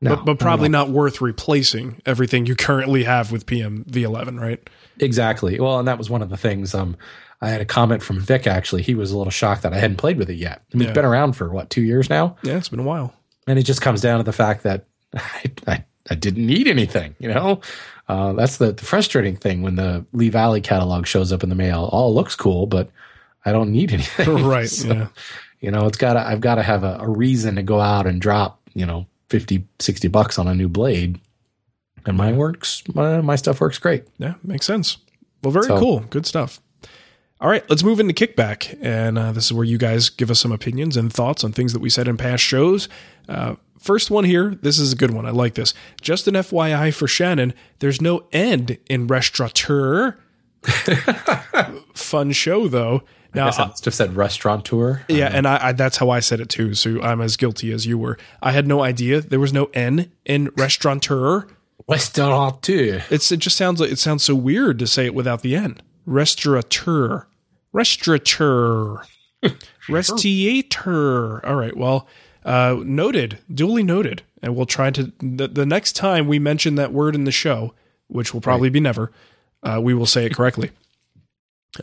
No, but, but probably not worth replacing everything you currently have with PM V11, right? Exactly. Well, and that was one of the things. Um, I had a comment from Vic actually. He was a little shocked that I hadn't played with it yet. I mean, yeah. it's been around for what two years now. Yeah, it's been a while. And it just comes down to the fact that I, I, I didn't need anything. You know, uh, that's the, the, frustrating thing when the Lee Valley catalog shows up in the mail. All looks cool, but I don't need anything. right. so, yeah. You know, it's got to. I've got to have a, a reason to go out and drop. You know, 50, 60 bucks on a new blade. And mine works. My, my stuff works great. Yeah, makes sense. Well, very so, cool. Good stuff. All right, let's move into kickback. And uh, this is where you guys give us some opinions and thoughts on things that we said in past shows. Uh, first one here, this is a good one. I like this. Just an FYI for Shannon, there's no end in restaurateur. Fun show, though. Now, I must have said restaurateur. Yeah, and I, I, that's how I said it too. So I'm as guilty as you were. I had no idea there was no N in restaurateur. Restaurateur. It's it just sounds like it sounds so weird to say it without the N. Restaurateur. Restaurateur. Restaurateur. All right. Well, uh, noted. Duly noted. And we'll try to the, the, next time we mention that word in the show, which will probably right. be never, uh, we will say it correctly.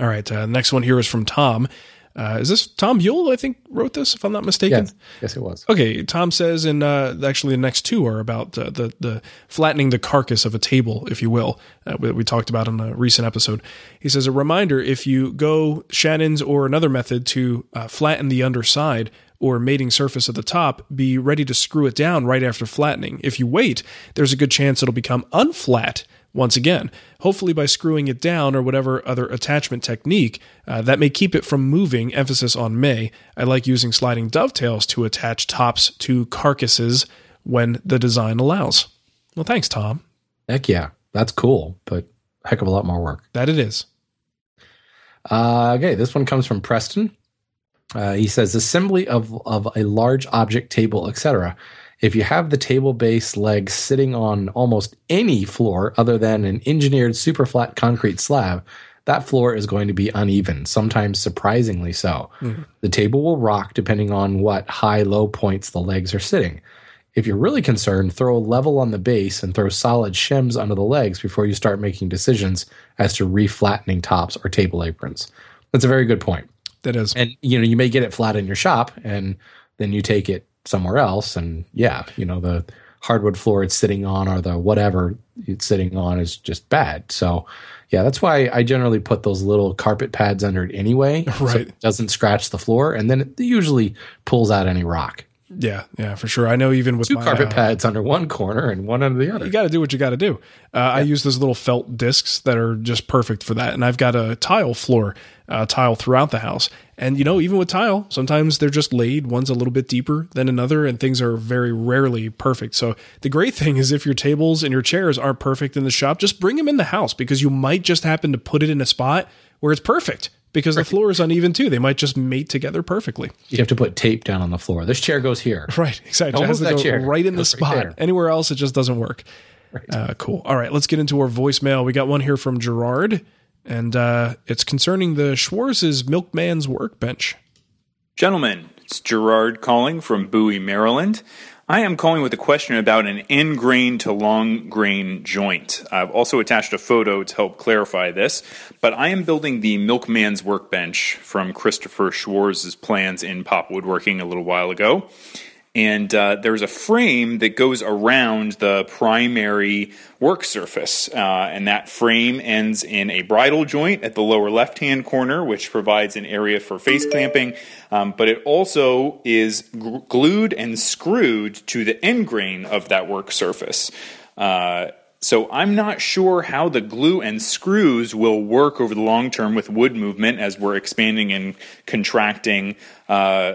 All right. Uh, next one here is from Tom. Uh, is this Tom Buell? I think wrote this, if I'm not mistaken. Yes, yes it was. Okay, Tom says, and uh, actually the next two are about uh, the the flattening the carcass of a table, if you will, uh, we, we, talked about in a recent episode. He says a reminder: if you go Shannon's or another method to uh, flatten the underside or mating surface at the top, be ready to screw it down right after flattening. If you wait, there's a good chance it'll become unflat once again, hopefully by screwing it down or whatever other attachment technique uh, that may keep it from moving, emphasis on may. I like using sliding dovetails to attach tops to carcasses when the design allows. Well, thanks, Tom. Heck yeah. That's cool, but heck of a lot more work. That it is. Uh, okay, this one comes from Preston. Uh, he says assembly of, of a large object table, etc if you have the table base legs sitting on almost any floor other than an engineered super flat concrete slab, that floor is going to be uneven, sometimes surprisingly so. Mm-hmm. The table will rock depending on what high low points the legs are sitting. If you're really concerned, throw a level on the base and throw solid shims under the legs before you start making decisions as to reflattening tops or table aprons. That's a very good point. That is. And you know, you may get it flat in your shop and then you take it somewhere else and yeah you know the hardwood floor it's sitting on or the whatever it's sitting on is just bad. So yeah, that's why I generally put those little carpet pads under it anyway. so Right. it doesn't scratch the floor and then it usually pulls out any rock. Yeah, yeah, for sure. I know even with Two carpet uh, pads under one corner and one under the other. you got to do what you got to do. Uh, I use those little felt discs that are just perfect for that, and I've got a tile floor, uh, tile throughout the house. And you know, even with tile, sometimes they're just laid. One's a little bit deeper than another, and things are very rarely perfect. So the great thing is, if your tables and your chairs aren't perfect in the shop, just bring them in the house because you might just happen to put it in a spot where it's perfect because the floor is uneven too. They might just mate together perfectly. You have to put tape down on the floor. This chair goes here. Right, exactly. Don't It has to that go chair. right in the Goes right spot. Anywhere else, it just doesn't work. Uh, cool. All right, let's get into our voicemail. We got one here from Gerard, and uh, it's concerning the Schwarz's Milkman's Workbench. Gentlemen, it's Gerard calling from Bowie, Maryland. I am calling with a question about an end grain to long grain joint. I've also attached a photo to help clarify this, but I am building the Milkman's Workbench from Christopher Schwarz's plans in Pop Woodworking a little while ago. And uh, there's a frame that goes around the primary work surface. Uh, and that frame ends in a bridle joint at the lower left hand corner, which provides an area for face clamping. Um, but it also is gr- glued and screwed to the end grain of that work surface. Uh, so I'm not sure how the glue and screws will work over the long term with wood movement as we're expanding and contracting uh,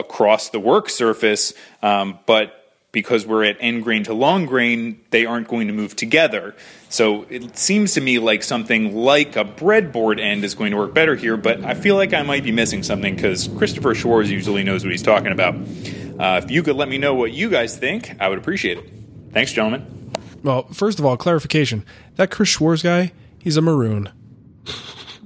across the work surface. Um, but because we're at end grain to long grain, they aren't going to move together. So it seems to me like something like a breadboard end is going to work better here, but I feel like I might be missing something because Christopher Schwarz usually knows what he's talking about. Uh, if you could let me know what you guys think, I would appreciate it. Thanks, gentlemen. Well, first of all, clarification: that Chris Schwarz guy, he's a maroon.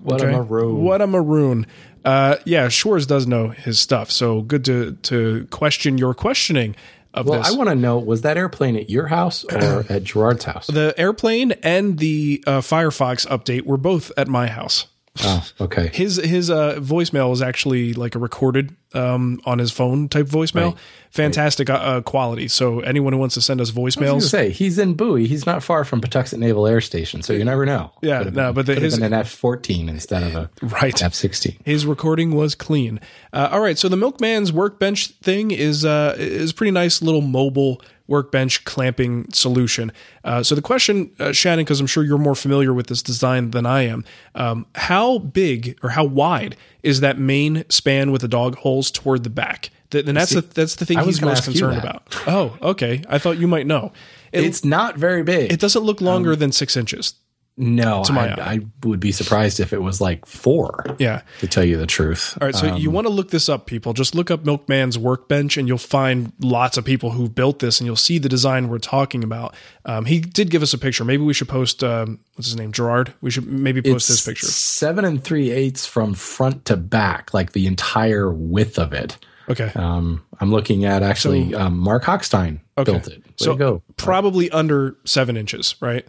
What Okay? a maroon. What a maroon. Uh, yeah, Schwarz does know his stuff. So good to to question your questioning of Well, this. I want to know was that airplane at your house or at Gerard's house? the airplane and the uh, Firefox update were both at my house. Oh, okay. His his uh, voicemail is actually like a recorded um, on his phone type voicemail. Right. Fantastic uh, uh, quality. So anyone who wants to send us I was voicemails, say he's in Bowie. He's not far from Patuxent Naval Air Station, so you never know. Yeah, no, been- but the- his- been an F fourteen instead of a right? F sixteen. His recording was clean. Uh, all right, so the Milkman's workbench thing is uh, is a pretty nice little mobile workbench clamping solution. Uh, so the question, uh, Shannon, because I'm sure you're more familiar with this design than I am, um, how big or how wide is that main span with the dog holes toward the back? Th- And that's the that's the thing he's most concerned about. Oh, okay. I thought you might know. It, It's not very big. it doesn't look longer than six inches. No, I, I would be surprised if it was like four. Yeah. To tell you the truth. All right, so you want to look this up, people. Just look up Milkman's workbench, and you'll find lots of people who built this, and you'll see the design we're talking about. Um, he did give us a picture. Maybe we should post. Um, what's his name? Gerard. We should maybe post this picture. Seven and three eighths from front to back, like the entire width of it. Okay. Um, I'm looking at actually um, Mark Hochstein Okay. built it. Way so go. probably under seven inches, right?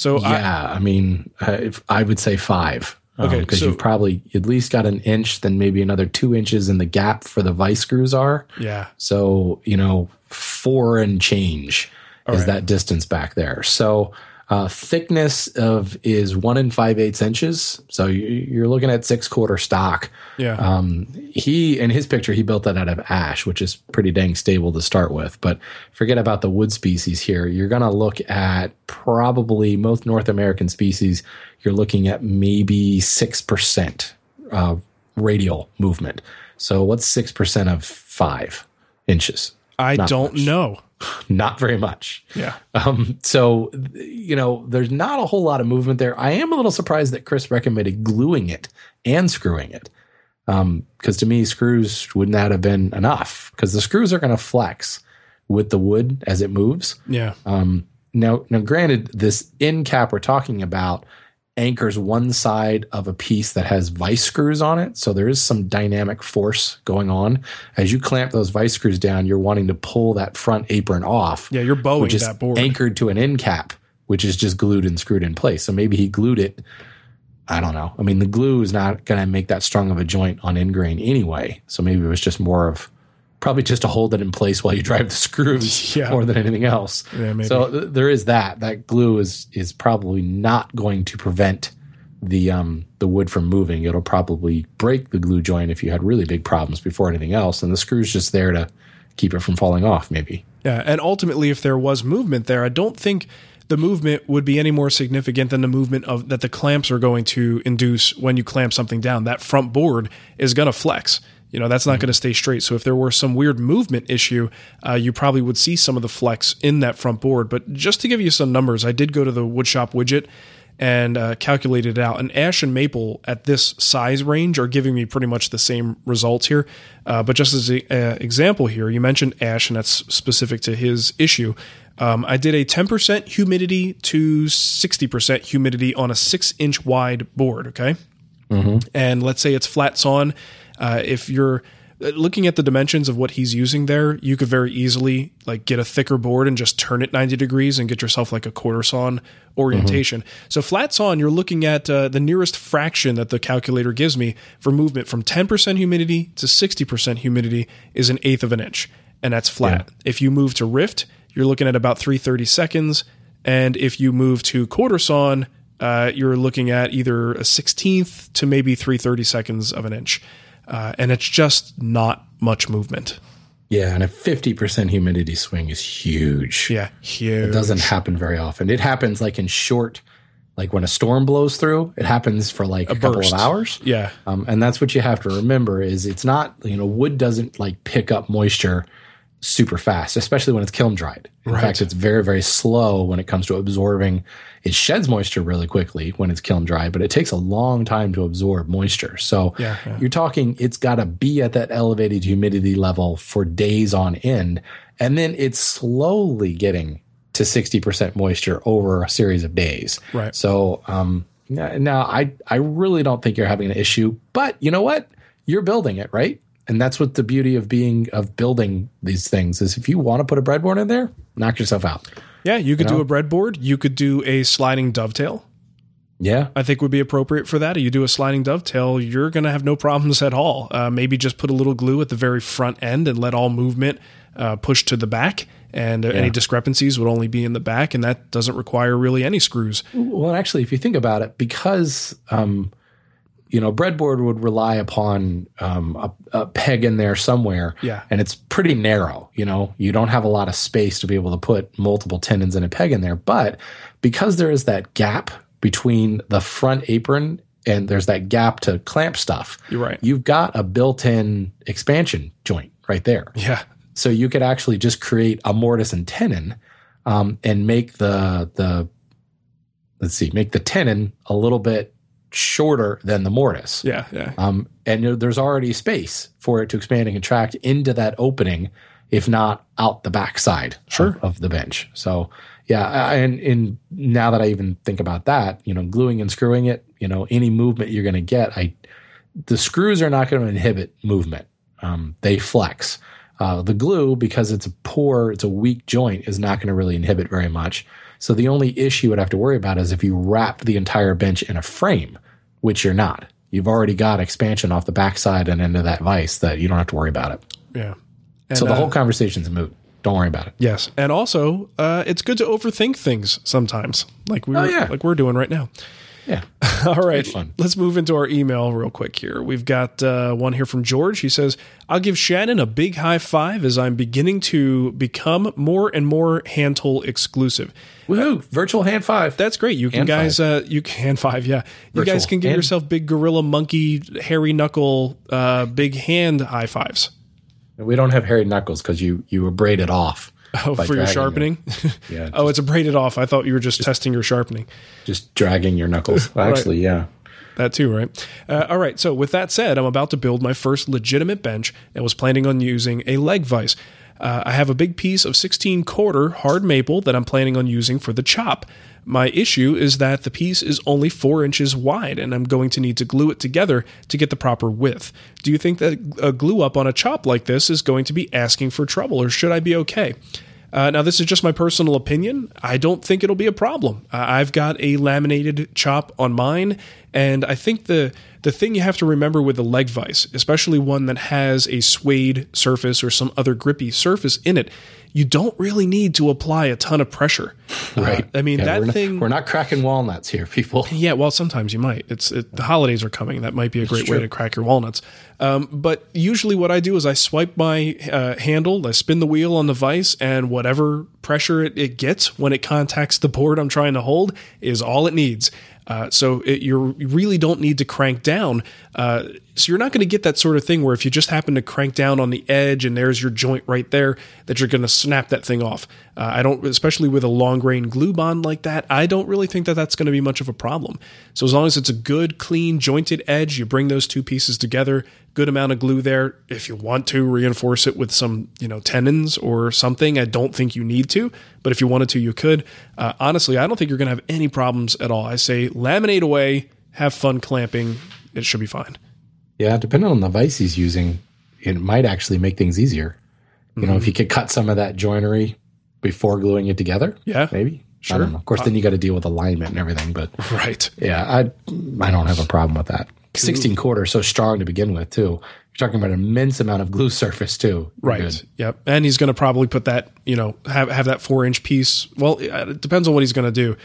So Yeah, I, mean, uh, if, I would say five. Okay, because so- you've probably at least got an inch, then maybe another two inches in the gap for the vice screws are. yeah, So you know, four and change is right. that distance back there. So uh, thickness of is one and five eighths inches. So you, you're looking at six quarter stock. yeah. Um, he in his picture he built that out of ash, which is pretty dang stable to start with. But forget about the wood species here. You're gonna look at probably most North American species. You're looking at maybe six percent uh, radial movement. So what's six percent of five inches? I not don't much. know. Not very much. Yeah. Um, so you know, there's not a whole lot of movement there. I am a little surprised that Chris recommended gluing it and screwing it. Um, because to me, screws wouldn't that have been enough? Because the screws are going to flex with the wood as it moves. Yeah. Um, now, now, granted, this end cap we're talking about anchors one side of a piece that has vice screws on it. So there is some dynamic force going on. As you clamp those vice screws down, you're wanting to pull that front apron off Yeah. You're bowing which is that board. anchored to an end cap, which is just glued and screwed in place. So maybe he glued it. I don't know. I mean, the glue is not going to make that strong of a joint on end grain anyway. So maybe it was just more of probably just to hold it in place while you drive the screws Yeah. more than anything else. Yeah, maybe. So th- there is that. That glue is is probably not going to prevent the um the wood from moving. It'll probably break the glue joint if you had really big problems before anything else, and the screw's just there to keep it from falling off. Maybe. Yeah, and ultimately, if there was movement there, I don't think the movement would be any more significant than the movement of that the clamps are going to induce when you clamp something down. That front board is going to flex. You know, that's not going to stay straight. So if there were some weird movement issue, uh, you probably would see some of the flex in that front board. But just to give you some numbers, I did go to the woodshop widget and uh, calculated it out. And ash and maple at this size range are giving me pretty much the same results here. Uh, but just as an example here, you mentioned ash, and that's specific to his issue. Um, I did a 10% humidity to 60% humidity on a six inch wide board. Okay. And let's say it's flat sawn. Uh, if you're looking at the dimensions of what he's using there, you could very easily like get a thicker board and just turn it 90 degrees and get yourself like a quarter sawn orientation. So flat sawn, you're looking at uh, the nearest fraction that the calculator gives me for movement from 10% humidity to 60% humidity is an eighth of an inch, and that's flat. If you move to rift, you're looking at about 330 seconds, and if you move to quarter sawn, uh, you're looking at either a 16th to maybe 330 seconds of an inch. Uh, and it's just not much movement. Yeah, and a fifty percent humidity swing is huge. Yeah, huge. It doesn't happen very often. It happens like in short, like when a storm blows through. It happens for like a, couple of hours. Yeah, Um, and that's what you have to remember is it's not you know wood doesn't like pick up moisture super fast, especially when it's kiln dried. In Right. fact, it's very very slow when it comes to absorbing. It sheds moisture really quickly when it's kiln dried, but it takes a long time to absorb moisture. So Yeah, yeah. you're talking it's got to be at that elevated humidity level for days on end, and then it's slowly getting to 60% moisture over a series of days. Right. So um, now I I really don't think you're having an issue, but you know what? You're building it, right? And that's what the beauty of being of building these things is. If you want to put a breadboard in there, knock yourself out. yeah. You could You do a breadboard. You could do a sliding dovetail. Yeah, I think would be appropriate for that. You do a sliding dovetail, you're going to have no problems at all. Uh, maybe just put a little glue at the very front end and let all movement uh, push to the back, and uh, any discrepancies would only be in the back, and that doesn't require really any screws. Well, actually, if you think about it, because um, you know, breadboard would rely upon um, a, a peg in there somewhere, Yeah. and it's pretty narrow. You know, you don't have a lot of space to be able to put multiple tendons and a peg in there. But because there is that gap between the front apron and there's that gap to clamp stuff, You're right. you've got a built-in expansion joint right there. Yeah, So you could actually just create a mortise and tenon um, and make the the let's see, make the tenon a little bit shorter than the mortise. yeah, yeah. Um, and there- there's already space for it to expand and contract into that opening, if not out the backside Sure. of, of the bench. So yeah, and and now that I even think about that, you know, gluing and screwing it, you know, any movement you're going to get, I the screws are not going to inhibit movement. Um, they flex. Uh, the glue, because it's a poor, it's a weak joint, is not going to really inhibit very much. So the only issue you would have to worry about is if you wrap the entire bench in a frame, which you're not. You've already got expansion off the backside and into that vise that you don't have to worry about it. Yeah. And, so the uh, whole conversation's moot. Don't worry about it. Yes, and also uh, it's good to overthink things sometimes, like we Oh, yeah. like we're doing right now. Yeah. All right, fun. let's move into our email real quick here. We've got uh, one here from George. He says, "I'll give Shannon a big high five as I'm beginning to become more and more hand tool exclusive." Woohoo! Virtual hand five. That's great. You can Hand guys, uh, you can hand five, yeah. You Virtual guys can give hand. yourself big gorilla monkey, hairy knuckle, uh, big hand high fives. we don't have hairy knuckles because you you were braided off. Oh, for your sharpening. Yeah. oh, it's a braided off. I thought you were just testing your sharpening. Just dragging your knuckles. Well, Actually, yeah. That too, right? Uh, all right. So, with that said, I'm about to build my first legitimate bench and was planning on using a leg vise. Uh, I have a big piece of 16 quarter hard maple that I'm planning on using for the chop. My issue is that the piece is only four inches wide, and I'm going to need to glue it together to get the proper width. Do you think that a glue up on a chop like this is going to be asking for trouble, or should I be okay? Uh, now, this is just my personal opinion. I don't think it'll be a problem. Uh, I've got a laminated chop on mine, and I think the The thing you have to remember with the leg vise, especially one that has a suede surface or some other grippy surface in it, you don't really need to apply a ton of pressure. Right. Uh, I mean, Yeah, that we're not- thing. we're not cracking walnuts here, people. Yeah, well, sometimes you might. It's it, the holidays are coming. That might be a great way to crack your walnuts. Um, but usually, what I do is I swipe my uh, handle, I spin the wheel on the vise, and whatever pressure it, it gets when it contacts the board I'm trying to hold is all it needs. Uh, so it, you really don't need to crank down. Uh, so you're not going to get that sort of thing where if you just happen to crank down on the edge and there's your joint right there, that you're going to snap that thing off. Uh, I don't, especially with a long grain glue bond like that, I don't really think that that's going to be much of a problem. So as long as it's a good, clean, jointed edge, you bring those two pieces together, good amount of glue there. If you want to reinforce it with some, you know, tenons or something, I don't think you need to, but if you wanted to, you could. Uh, honestly, I don't think you're going to have any problems at all. I say laminate away, have fun clamping. It should be fine. Yeah, depending on the vise he's using, it might actually make things easier. You know, if you could cut some of that joinery before gluing it together, Yeah. maybe. Sure. I don't know. Of course, then you got to deal with alignment and everything. But Right. yeah, I I don't have a problem with that. Sixteen quarter so strong to begin with too. You're talking about an immense amount of glue surface too. Right. good. Yep. And he's going to probably put that, you know, have have that four inch piece. Well, it depends on what he's going to do.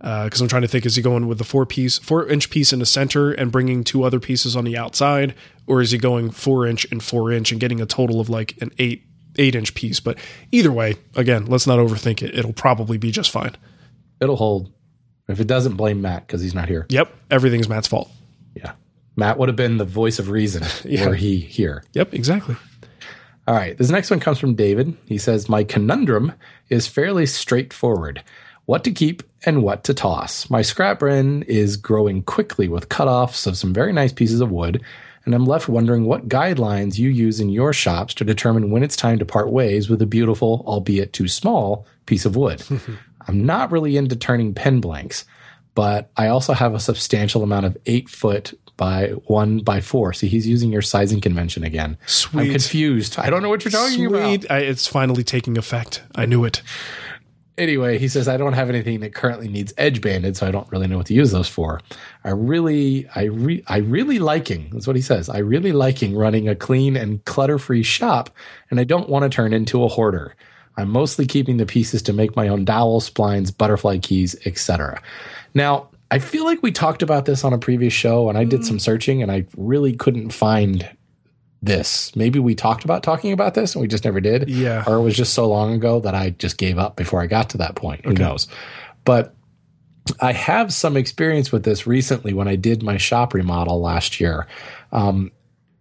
Uh, because I'm trying to think, is he going with the four piece, four inch piece in the center and bringing two other pieces on the outside, or is he going four inch and four inch and getting a total of like an eight eight inch piece? But either way, again, let's not overthink it. It'll probably be just fine. It'll hold. If it doesn't, blame Matt because he's not here. Yep. Everything's Matt's fault. Yeah, Matt would have been the voice of reason were he here. Yep. Exactly. All right. This next one comes from David. He says, My conundrum is fairly straightforward what to keep and what to toss. My scrap bin is growing quickly with cutoffs of some very nice pieces of wood, and I'm left wondering what guidelines you use in your shops to determine when it's time to part ways with a beautiful, albeit too small, piece of wood. I'm not really into turning pen blanks, but I also have a substantial amount of eight foot by one by four. See, he's using your sizing convention again. Sweet. I'm confused. I don't know what you're talking about. Sweet. I, it's finally taking effect. I knew it. Anyway, he says I don't have anything that currently needs edge banded, so I don't really know what to use those for. I really, I re, I really liking. That's what he says. I really liking running a clean and clutter free shop, and I don't want to turn into a hoarder. I'm mostly keeping the pieces to make my own dowel, splines, butterfly keys, etc. Now, I feel like we talked about this on a previous show, and I did some searching, and I really couldn't find this. Maybe we talked about talking about this, and we just never did Yeah. or it was just so long ago that I just gave up before I got to that point. Who knows? But I have some experience with this recently when I did my shop remodel last year. Um,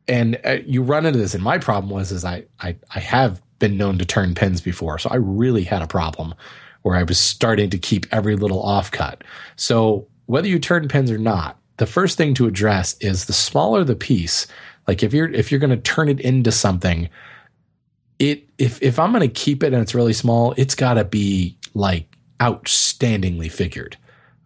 and uh, you run into this, and my problem was is I, I I have been known to turn pins before, so I really had a problem where I was starting to keep every little offcut. So whether you turn pins or not, the first thing to address is the smaller the piece. Like if you're if you're going to turn it into something, it if if I'm going to keep it and it's really small, it's got to be like outstandingly figured,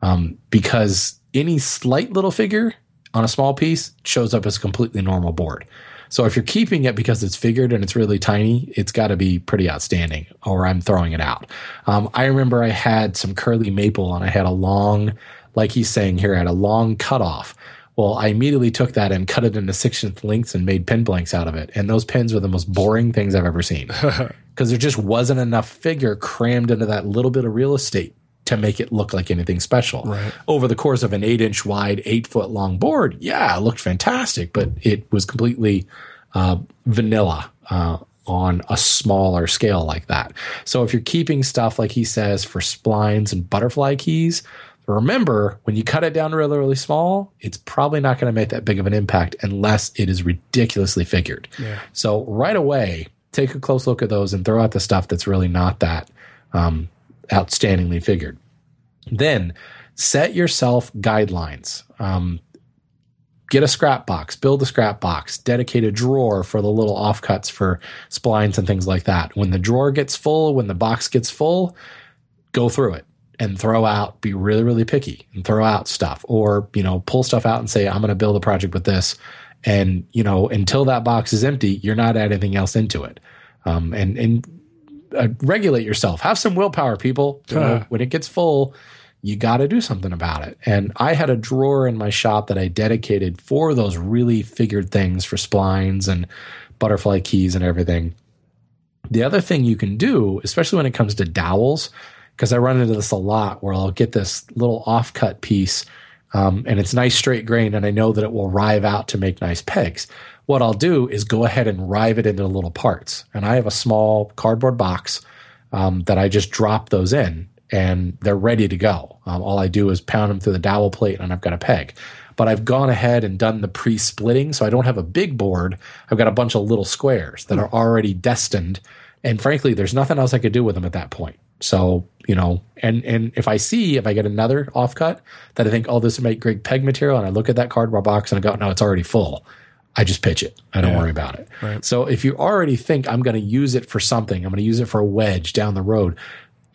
um, because any slight little figure on a small piece shows up as a completely normal board. So if you're keeping it because it's figured and it's really tiny, it's got to be pretty outstanding, or I'm throwing it out. Um, I remember I had some curly maple and I had a long, like he's saying here, I had a long cutoff. Well, I immediately took that and cut it into sixteenth lengths and made pin blanks out of it. And those pins were the most boring things I've ever seen because there just wasn't enough figure crammed into that little bit of real estate to make it look like anything special. Right. Over the course of an eight inch wide, eight foot long board, yeah, it looked fantastic, but it was completely uh, vanilla. Uh, on a smaller scale like that. So if you're keeping stuff like he says for splines and butterfly keys, remember when you cut it down really, really small, it's probably not going to make that big of an impact unless it is ridiculously figured. Yeah. So right away, take a close look at those and throw out the stuff that's really not that um, outstandingly figured. Then set yourself guidelines. Um, get a scrap box, build a scrap box, dedicate a drawer for the little offcuts for splines and things like that. When the drawer gets full, when the box gets full, go through it and throw out, be really, really picky and throw out stuff or, you know, pull stuff out and say, I'm going to build a project with this. And, you know, until that box is empty, you're not adding anything else into it. Um, and, and uh, regulate yourself. Have some willpower, people. You know, when it gets full, you got to do something about it. And I had a drawer in my shop that I dedicated for those really figured things for splines and butterfly keys and everything. The other thing you can do, especially when it comes to dowels, because I run into this a lot where I'll get this little offcut piece um, and it's nice straight grain and I know that it will rive out to make nice pegs. What I'll do is go ahead and rive it into little parts. And I have a small cardboard box um, that I just drop those in and they're ready to go. Um, all I do is pound them through the dowel plate and I've got a peg. But I've gone ahead and done the pre splitting. So I don't have a big board. I've got a bunch of little squares that are already destined. And frankly, there's nothing else I could do with them at that point. So, you know, and, and if I see, if I get another offcut that I think, oh, this would make great peg material, and I look at that cardboard box and I go, no, it's already full. I just pitch it. I don't Yeah. worry about it. Right. So if you already think I'm going to use it for something, I'm going to use it for a wedge down the road,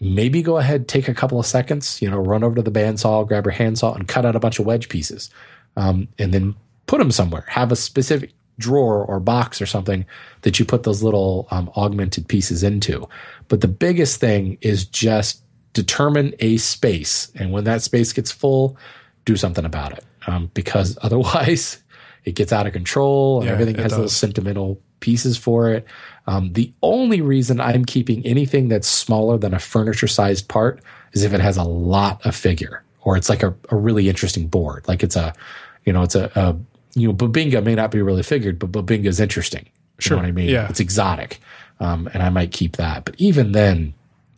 maybe go ahead, take a couple of seconds, you know, run over to the bandsaw, grab your handsaw, and cut out a bunch of wedge pieces, um, and then put them somewhere. Have a specific drawer or box or something that you put those little um, augmented pieces into. But the biggest thing is just determine a space, and when that space gets full, do something about it, um, because otherwise it gets out of control and Yeah, everything has little sentimental pieces for it. Um, the only reason I'm keeping anything that's smaller than a furniture sized part is if it has a lot of figure or it's like a, a really interesting board. Like it's a, you know, it's a, a you know, Bubinga may not be really figured, but Bubinga is interesting. You Sure, know what I mean? yeah. It's exotic. Um, and I might keep that. But even then,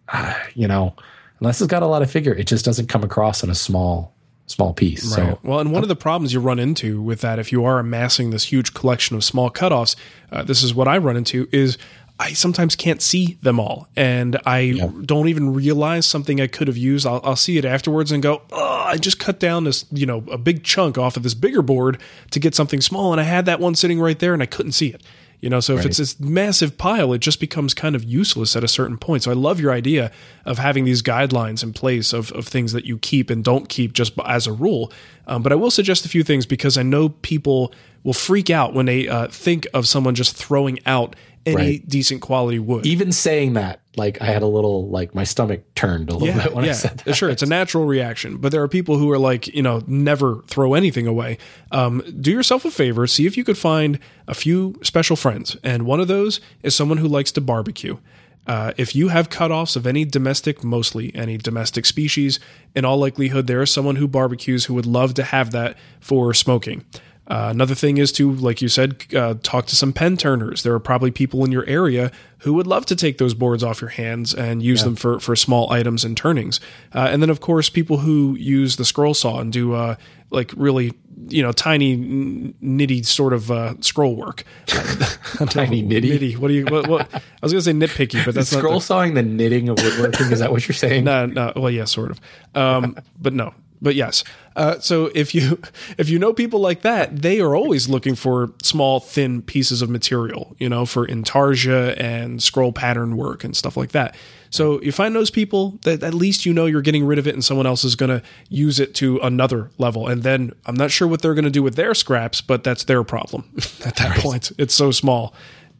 uh, you know, unless it's got a lot of figure, it just doesn't come across in a small, small piece. So Right. well, and one of the problems you run into with that, if you are amassing this huge collection of small cutoffs, uh, this is what I run into is I sometimes can't see them all, and I don't even realize something I could have used. I'll, I'll see it afterwards and go, "Oh, I just cut down this, you know, a big chunk off of this bigger board to get something small, and I had that one sitting right there, and I couldn't see it." You know, so if it's this massive pile, it just becomes kind of useless at a certain point. So I love your idea of having these guidelines in place of, of things that you keep and don't keep just as a rule. Um, but I will suggest a few things because I know people will freak out when they uh, think of someone just throwing out any Right. decent quality wood. even saying that, like I had a little, like my stomach turned a little yeah, bit when yeah, I said that. sure. It's a natural reaction, but there are people who are like, you know, never throw anything away. Um, do yourself a favor, see if you could find a few special friends, and one of those is someone who likes to barbecue. Uh, if you have cutoffs of any domestic, mostly any domestic species, in all likelihood, there is someone who barbecues who would love to have that for smoking. Uh, another thing is to, like you said, uh, talk to some pen turners. There are probably people in your area who would love to take those boards off your hands and use them for, for small items and turnings. Uh, and then, of course, people who use the scroll saw and do uh, like really, you know, tiny nitty sort of uh, scroll work. Tiny nitty. Nitty. What do you? What, what, I was going to say nitpicky, but that's not Scroll sawing the knitting of woodworking. Is that what you're saying? no, no. Well, yeah, sort of. Um, but no. But yes. Uh, so if you if you know people like that, they are always looking for small, thin pieces of material, you know, for intarsia and scroll pattern work and stuff like that. So you find those people that at least you know you're getting rid of it, and someone else is going to use it to another level. And then I'm not sure what they're going to do with their scraps, but that's their problem at that point. It's so small,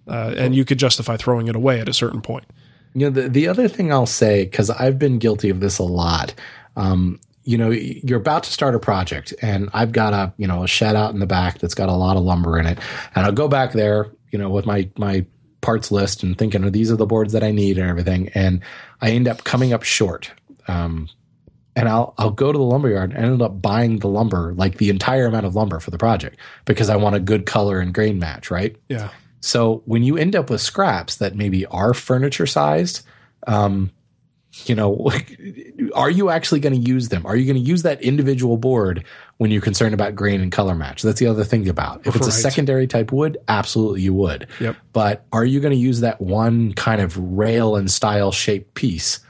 uh, and you could justify throwing it away at a certain point. You know, the, the other thing I'll say, because I've been guilty of this a lot, um, you know, you're about to start a project and I've got a, you know, a shed out in the back that's got a lot of lumber in it. And I'll go back there, you know, with my, my parts list and thinking, oh, these are the boards that I need and everything. And I end up coming up short. Um, and I'll I'll go to the lumberyard and end up buying the lumber, like the entire amount of lumber for the project, because I want a good color and grain match, right? Yeah. So when you end up with scraps that maybe are furniture sized, um, you know, are you actually going to use them? Are you going to use that individual board when you're concerned about grain and color match? That's the other thing about. If it's a secondary type wood, absolutely you would. Yep. But are you going to use that one kind of rail and stile shaped piece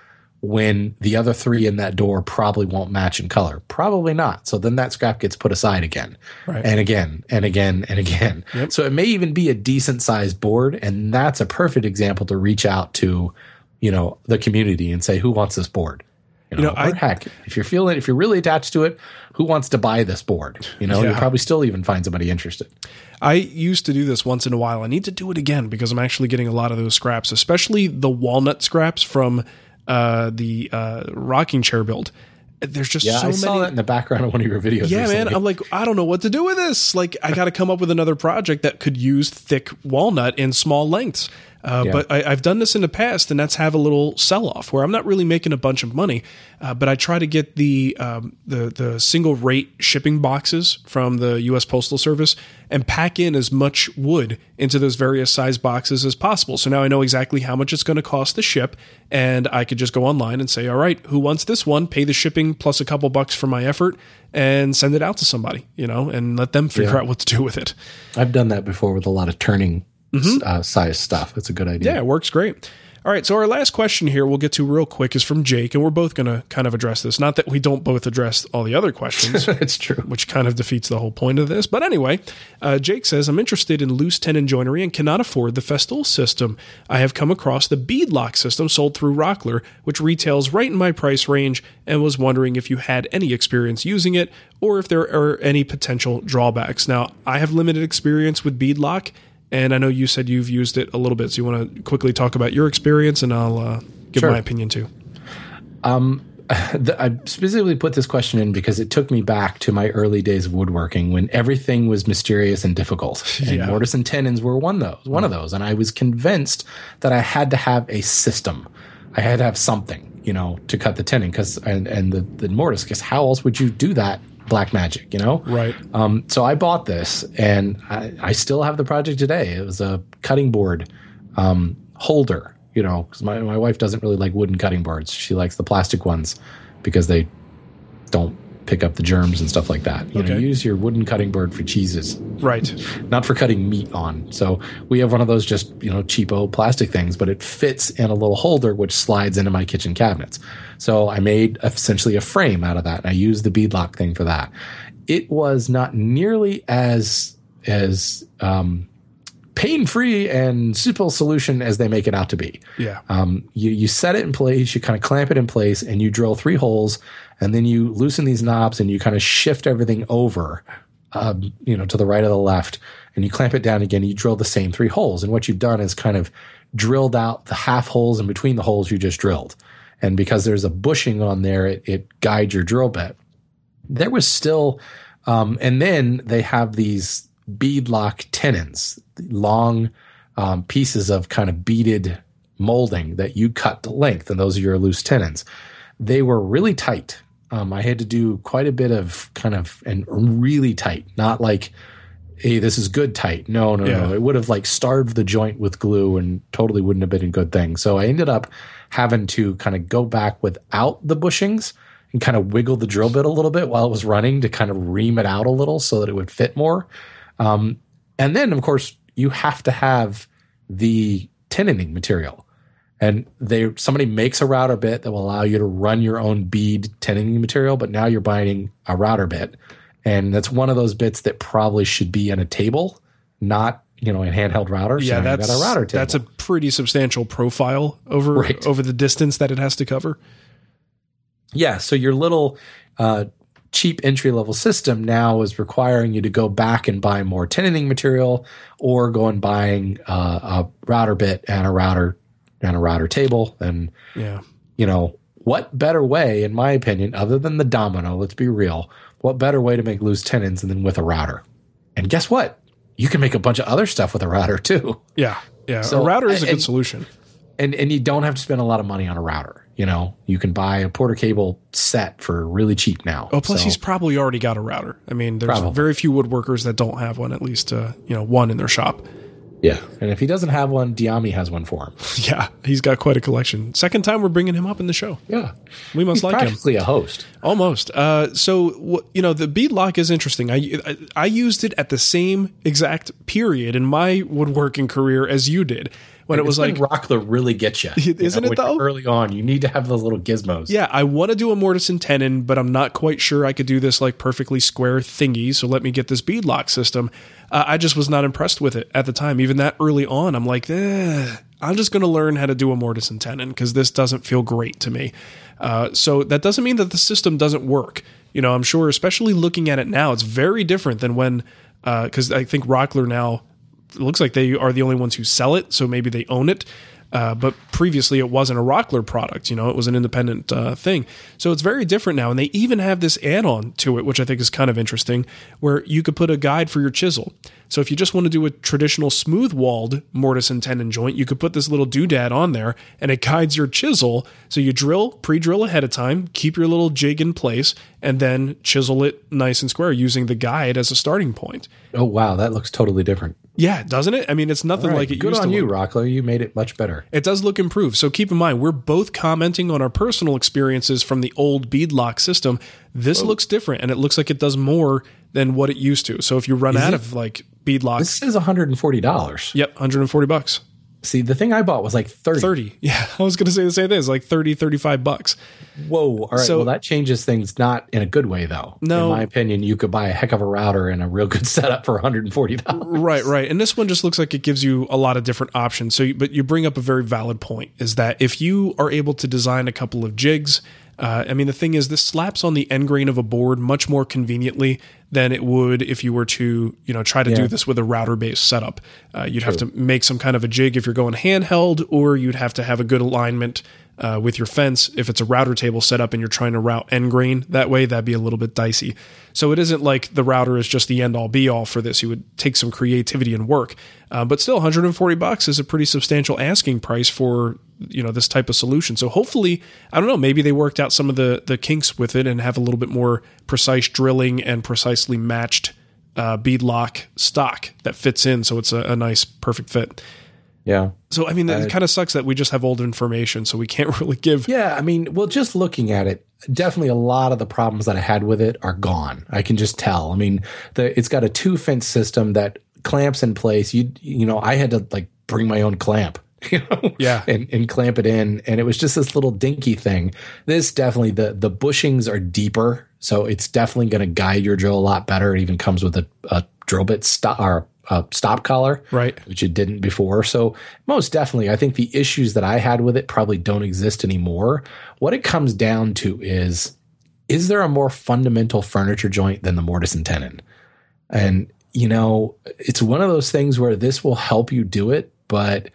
when the other three in that door probably won't match in color? Probably not. So then that scrap gets put aside again Right. and again and again and again. So it may even be a decent sized board. And that's a perfect example to reach out to, you know, the community and say, who wants this board? You know, know, I- heck, if you're feeling, if you're really attached to it, who wants to buy this board? You know, you'll probably still even find somebody interested. I used to do this once in a while. I need to do it again because I'm actually getting a lot of those scraps, especially the walnut scraps from uh, the uh, rocking chair build. there's just Yeah, so I many. saw that in the background of one of your videos. Yeah, recently. man. I'm like, I don't know what to do with this. Like, I got to come up with another project that could use thick walnut in small lengths. Uh, Yeah. But I, I've done this in the past, and that's have a little sell off where I'm not really making a bunch of money, uh, but I try to get the um, the the single rate shipping boxes from the U.S. Postal Service and pack in as much wood into those various size boxes as possible. So now I know exactly how much it's going to cost to ship, and I could just go online and say, all right, who wants this one? Pay the shipping plus a couple bucks for my effort, and send it out to somebody, you know, and let them figure Yeah. out what to do with it. I've done that before with a lot of turning uh, size stuff. It's a good idea. Yeah, it works great. All right, so our last question here we'll get to real quick is from Jake, and we're both going to kind of address this. Not that we don't both address all the other questions, it's true. which kind of defeats the whole point of this. But anyway, uh, Jake says, I'm interested in loose tenon joinery and cannot afford the Festool system. I have come across the bead lock system sold through Rockler, which retails right in my price range, and was wondering if you had any experience using it or if there are any potential drawbacks. Now, I have limited experience with bead lock. And I know you said you've used it a little bit, so you want to quickly talk about your experience, and I'll uh, give Sure. my opinion too. The- I specifically put this question in because it took me back to my early days of woodworking when everything was mysterious and difficult. And Yeah. mortise and tenons were one of those, one of those. And I was convinced that I had to have a system. I had to have something, you know, to cut the tenon because and, and the, the mortise, because how else would you do that black magic, you know? Right. Um, so I bought this, and I, I still have the project today. It was a cutting board um, holder, you know, because my, my wife doesn't really like wooden cutting boards. She likes the plastic ones because they don't pick up the germs and stuff like that. You know, use your wooden cutting board for cheeses, Right. not for cutting meat on. So we have one of those just, you know, cheapo plastic things, but it fits in a little holder which slides into my kitchen cabinets. So I made essentially a frame out of that and I used the beadlock thing for that. It was not nearly as as um pain free and simple solution as they make it out to be. Yeah. Um, you, you set it in place, you kind of clamp it in place, and you drill three holes, and then you loosen these knobs and you kind of shift everything over, um, you know, to the right or the left, and you clamp it down again. You drill the same three holes, and what you've done is kind of drilled out the half holes in between the holes you just drilled, and because there's a bushing on there, it, it guides your drill bit. There was still, um, and then they have these beadlock tenons, long um, pieces of kind of beaded molding that you cut to length, and those are your loose tenons. They were really tight. Um, I had to do quite a bit of kind of and really tight, not like, hey, this is good tight. No, no, Yeah. no. It would have like starved the joint with glue and totally wouldn't have been a good thing. So I ended up having to kind of go back without the bushings and kind of wiggle the drill bit a little bit while it was running to kind of ream it out a little so that it would fit more. Um, and then, of course, you have to have the tenoning material. And they somebody makes a router bit that will allow you to run your own bead tenoning material, but now you're buying a router bit. And that's one of those bits that probably should be on a table, not, you know, a handheld router. So Yeah, you've that's got a router table. that's a pretty substantial profile over Right. over the distance that it has to cover. Yeah, so your little uh, cheap entry level system now is requiring you to go back and buy more tenoning material, or go and buying uh, a router bit and a router and a router table. And Yeah. you know what better way, in my opinion, other than the domino? Let's be real. What better way to make loose tenons than with a router? And guess what? You can make a bunch of other stuff with a router too. Yeah. Yeah. So, a router is a good and- solution. and and you don't have to spend a lot of money on a router. You know, you can buy a Porter cable set for really cheap now. Oh, plus So- he's probably already got a router. I mean, there's Probably. very few woodworkers that don't have one, at least, uh, you know, one in their shop. Yeah. And if he doesn't have one, Diami has one for him. Yeah. He's got quite a collection. Second time we're bringing him up in the show. Yeah, We must he's like him. practically a host. Almost. Uh, so wh- you know the bead lock is interesting. I, I I used it at the same exact period in my woodworking career as you did, when it was like, when Rockler really gets you, Isn't it, though? Early on, you need to have those little gizmos. yeah, I want to do a mortise and tenon, but I'm not quite sure I could do this like perfectly square thingy. So let me get this bead lock system. Uh, I just was not impressed with it at the time. Even that early on, I'm like, eh, I'm just going to learn how to do a mortise and tenon because this doesn't feel great to me. Uh, so that doesn't mean that the system doesn't work. You know, I'm sure, especially looking at it now, it's very different than when, because I think Rockler now looks like they are the only ones who sell it, so maybe they own it. Uh, but previously, it wasn't a Rockler product. You know, it was an independent uh, thing. So it's very different now. And they even have this add on to it, which I think is kind of interesting, where you could put a guide for your chisel. So if you just want to do a traditional smooth walled mortise and tenon joint, you could put this little doodad on there and it guides your chisel. So you drill, pre drill ahead of time, keep your little jig in place, and then chisel it nice and square using the guide as a starting point. Oh wow, that looks totally different. Yeah, doesn't it? I mean, it's nothing right, like it good used to. Good on you, look. Rockler. You made it much better. It does look improved. So keep in mind, we're both commenting on our personal experiences from the old beadlock system. This looks different and it looks like it does more than what it used to. So if you run out it? of like beadlock, This is $140. yep, 140 bucks. See, the thing I bought was like 30. 30. Yeah, I was going to say the same thing. It's like 30, 35 bucks. Whoa. All right. So- well, that changes things not in a good way, though. No. In my opinion, you could buy a heck of a router and a real good setup for $140. Right, right. And this one just looks like it gives you a lot of different options. So, but you bring up a very valid point is that if you are able to design a couple of jigs, uh, I mean, the thing is, this slaps on the end grain of a board much more conveniently than it would if you were to, you know, try to do this with a router based setup. Uh, you'd have to make some kind of a jig if you're going handheld, or you'd have to have a good alignment uh, with your fence. If it's a router table setup and you're trying to route end grain that way, that'd be a little bit dicey. So it isn't like the router is just the end all be all for this. You would take some creativity and work, uh, but still, 140 bucks is a pretty substantial asking price for you know this type of solution. So hopefully, I don't know, maybe they worked out some of the the kinks with it and have a little bit more precise drilling and precisely matched uh, beadlock stock that fits in, so it's a, a nice perfect fit. Yeah. So I mean, it uh, kind of sucks that we just have old information, so we can't really give. Yeah. I mean, well, just looking at it, definitely a lot of the problems that I had with it are gone. I can just tell. I mean, the, it's got a two fence system that clamps in place. You, you know, I had to like bring my own clamp. You know, Yeah. and, and clamp it in, and it was just this little dinky thing. This definitely the the bushings are deeper, so it's definitely going to guide your drill a lot better. It even comes with a, a drill bit stop or a stop collar, Right. which it didn't before. So most definitely, I think the issues that I had with it probably don't exist anymore. What it comes down to is, is there a more fundamental furniture joint than the mortise and tenon? And you know, it's one of those things where this will help you do it, but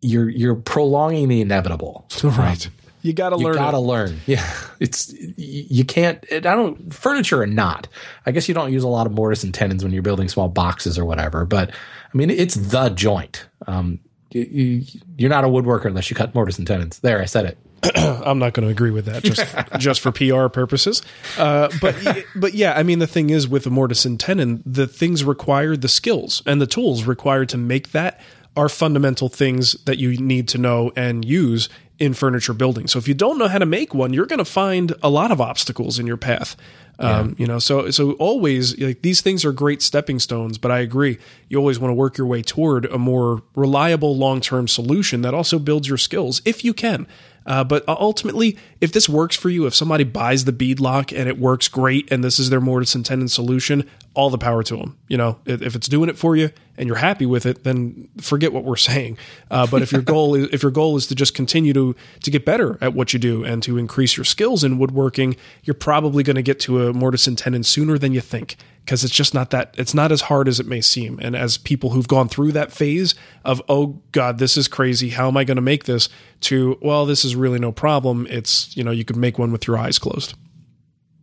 you're you're prolonging the inevitable. Right. You got to learn. You gotta learn. Yeah, it's you can't. I don't furniture or not. I guess you don't use a lot of mortise and tenons when you're building small boxes or whatever. But I mean, it's the joint. Um, you, you, you're not a woodworker unless you cut mortise and tenons. There, I said it. I'm not going to agree with that just just for PR purposes. Uh, but but yeah, I mean the thing is with the mortise and tenon, the things required, the skills and the tools required to make that are fundamental things that you need to know and use in furniture building. So if you don't know how to make one, you're going to find a lot of obstacles in your path. Um, you know, so so always like these things are great stepping stones, but I agree. You always want to work your way toward a more reliable long term solution that also builds your skills if you can. Uh, but ultimately, if this works for you, if somebody buys the beadlock and it works great, and this is their mortise and tenon solution, all the power to them. You know, if if it's doing it for you and you're happy with it, then forget what we're saying. Uh, but if your goal is if your goal is to just continue to to get better at what you do and to increase your skills in woodworking, you're probably going to get to a mortise and tenon sooner than you think because it's just not that it's not as hard as it may seem. And as people who've gone through that phase of oh god, this is crazy, how am I going to make this? To well, this is really no problem. It's you know you could make one with your eyes closed.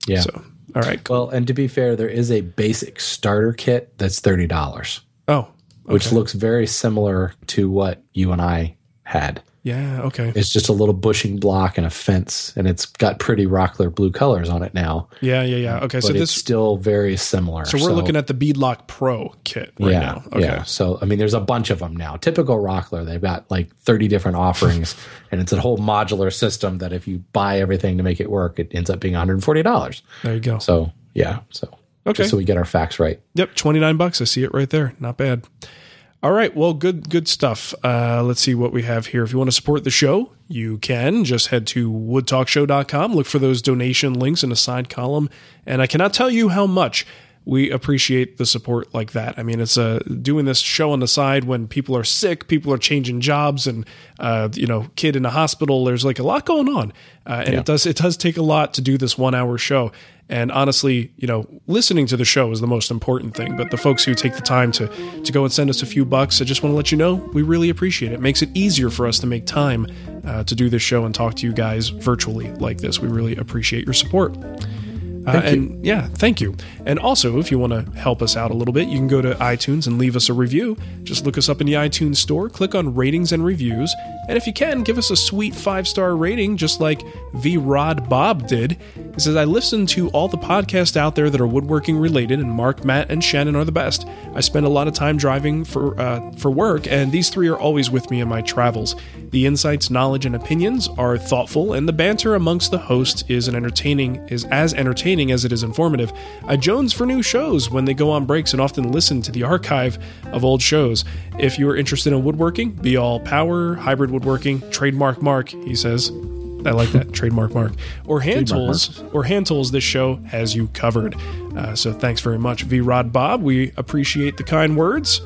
Yeah. So all right, cool. Well, and to be fair, there is a basic starter kit that's thirty dollars, Oh, which looks very similar to what you and I had. Yeah, okay, It's just a little bushing block and a fence, and it's got pretty Rockler blue colors on it now. yeah, yeah, yeah. Okay, But so it's this still very similar. so we're looking at the Beadlock Pro kit right yeah, now. Okay. yeah. So I mean, there's a bunch of them now. Typical Rockler, they've got like 30 different offerings, and it's a whole modular system that if you buy everything to make it work, it ends up being 140 dollars. There you go. So yeah, so Okay. just so we get our facts right. Yep, twenty nine bucks. I see it right there. Not bad. All right, well, good, good stuff. Uh, let's see what we have here. If you want to support the show, you can just head to woodtalkshow.com, look for those donation links in a side column, and I cannot tell you how much we appreciate the support like that. I mean, it's a doing this show on the side when people are sick, people are changing jobs, and uh, you know, kid in a hospital. There's like a lot going on, uh, and Yeah. it does it does take a lot to do this one hour show. And honestly, you know, listening to the show is the most important thing. But the folks who take the time to to go and send us a few bucks, I just want to let you know we really appreciate it. It makes it easier for us to make time uh, to do this show and talk to you guys virtually like this. We really appreciate your support. Uh, and yeah, thank you. And also, if you want to help us out a little bit, you can go to iTunes and leave us a review. Just look us up in the iTunes store, click on ratings and reviews, and if you can, give us a sweet five star rating, just like V Rod Bob did. He says, I listen to all the podcasts out there that are woodworking related, and Marc, Matt, and Shannon are the best. I spend a lot of time driving for uh, for work, and these three are always with me in my travels. The insights, knowledge, and opinions are thoughtful, and the banter amongst the hosts is an entertaining is as entertaining as it is informative. I Jones for new shows when they go on breaks and often listen to the archive of old shows. If you are interested in woodworking, be all power, hybrid woodworking, trademark mark, he says. I like that trademark mark or hand Trademark tools or hand tools. This show has you covered. Uh, so thanks very much, V Rod Bob. We appreciate the kind words.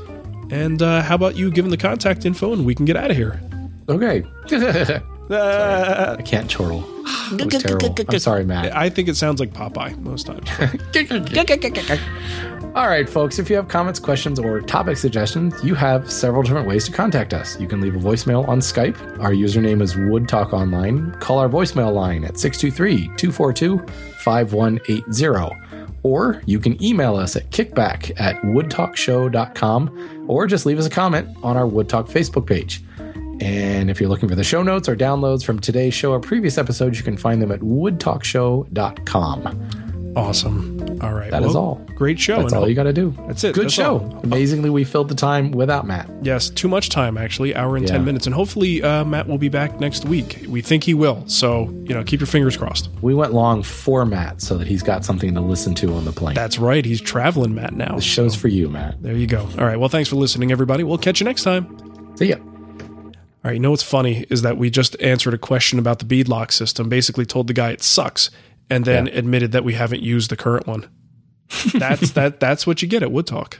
And uh, how about you giving the contact info and we can get out of here? Okay. I can't chortle. That was terrible. I'm sorry, Matt. I think it sounds like Popeye most times. All right, folks, if you have comments, questions, or topic suggestions, you have several different ways to contact us. You can leave a voicemail on Skype. Our username is WoodTalkOnline. Call our voicemail line at 623 242 5180. Or you can email us at kickback at woodtalkshow.com or just leave us a comment on our Woodtalk Facebook page. And if you're looking for the show notes or downloads from today's show or previous episodes, you can find them at woodtalkshow.com. awesome. All right. That is all. Great show. That's and all you got to do. That's it. Good That's show. all. Amazingly, we filled the time without Matt. Yes, too much time actually, hour and Yeah. 10 minutes. And hopefully uh, Matt will be back next week. We think he will. So, you know, keep your fingers crossed. We went long for Matt so that he's got something to listen to on the plane. That's right. He's traveling Matt now. the show's for you, Matt. There you go. All right. Well, thanks for listening, everybody. We'll catch you next time. See ya. All right, you know what's funny is that we just answered a question about the beadlock system, basically told the guy it sucks, and then Yeah. admitted that we haven't used the current one. That's that that's what you get at Wood Talk.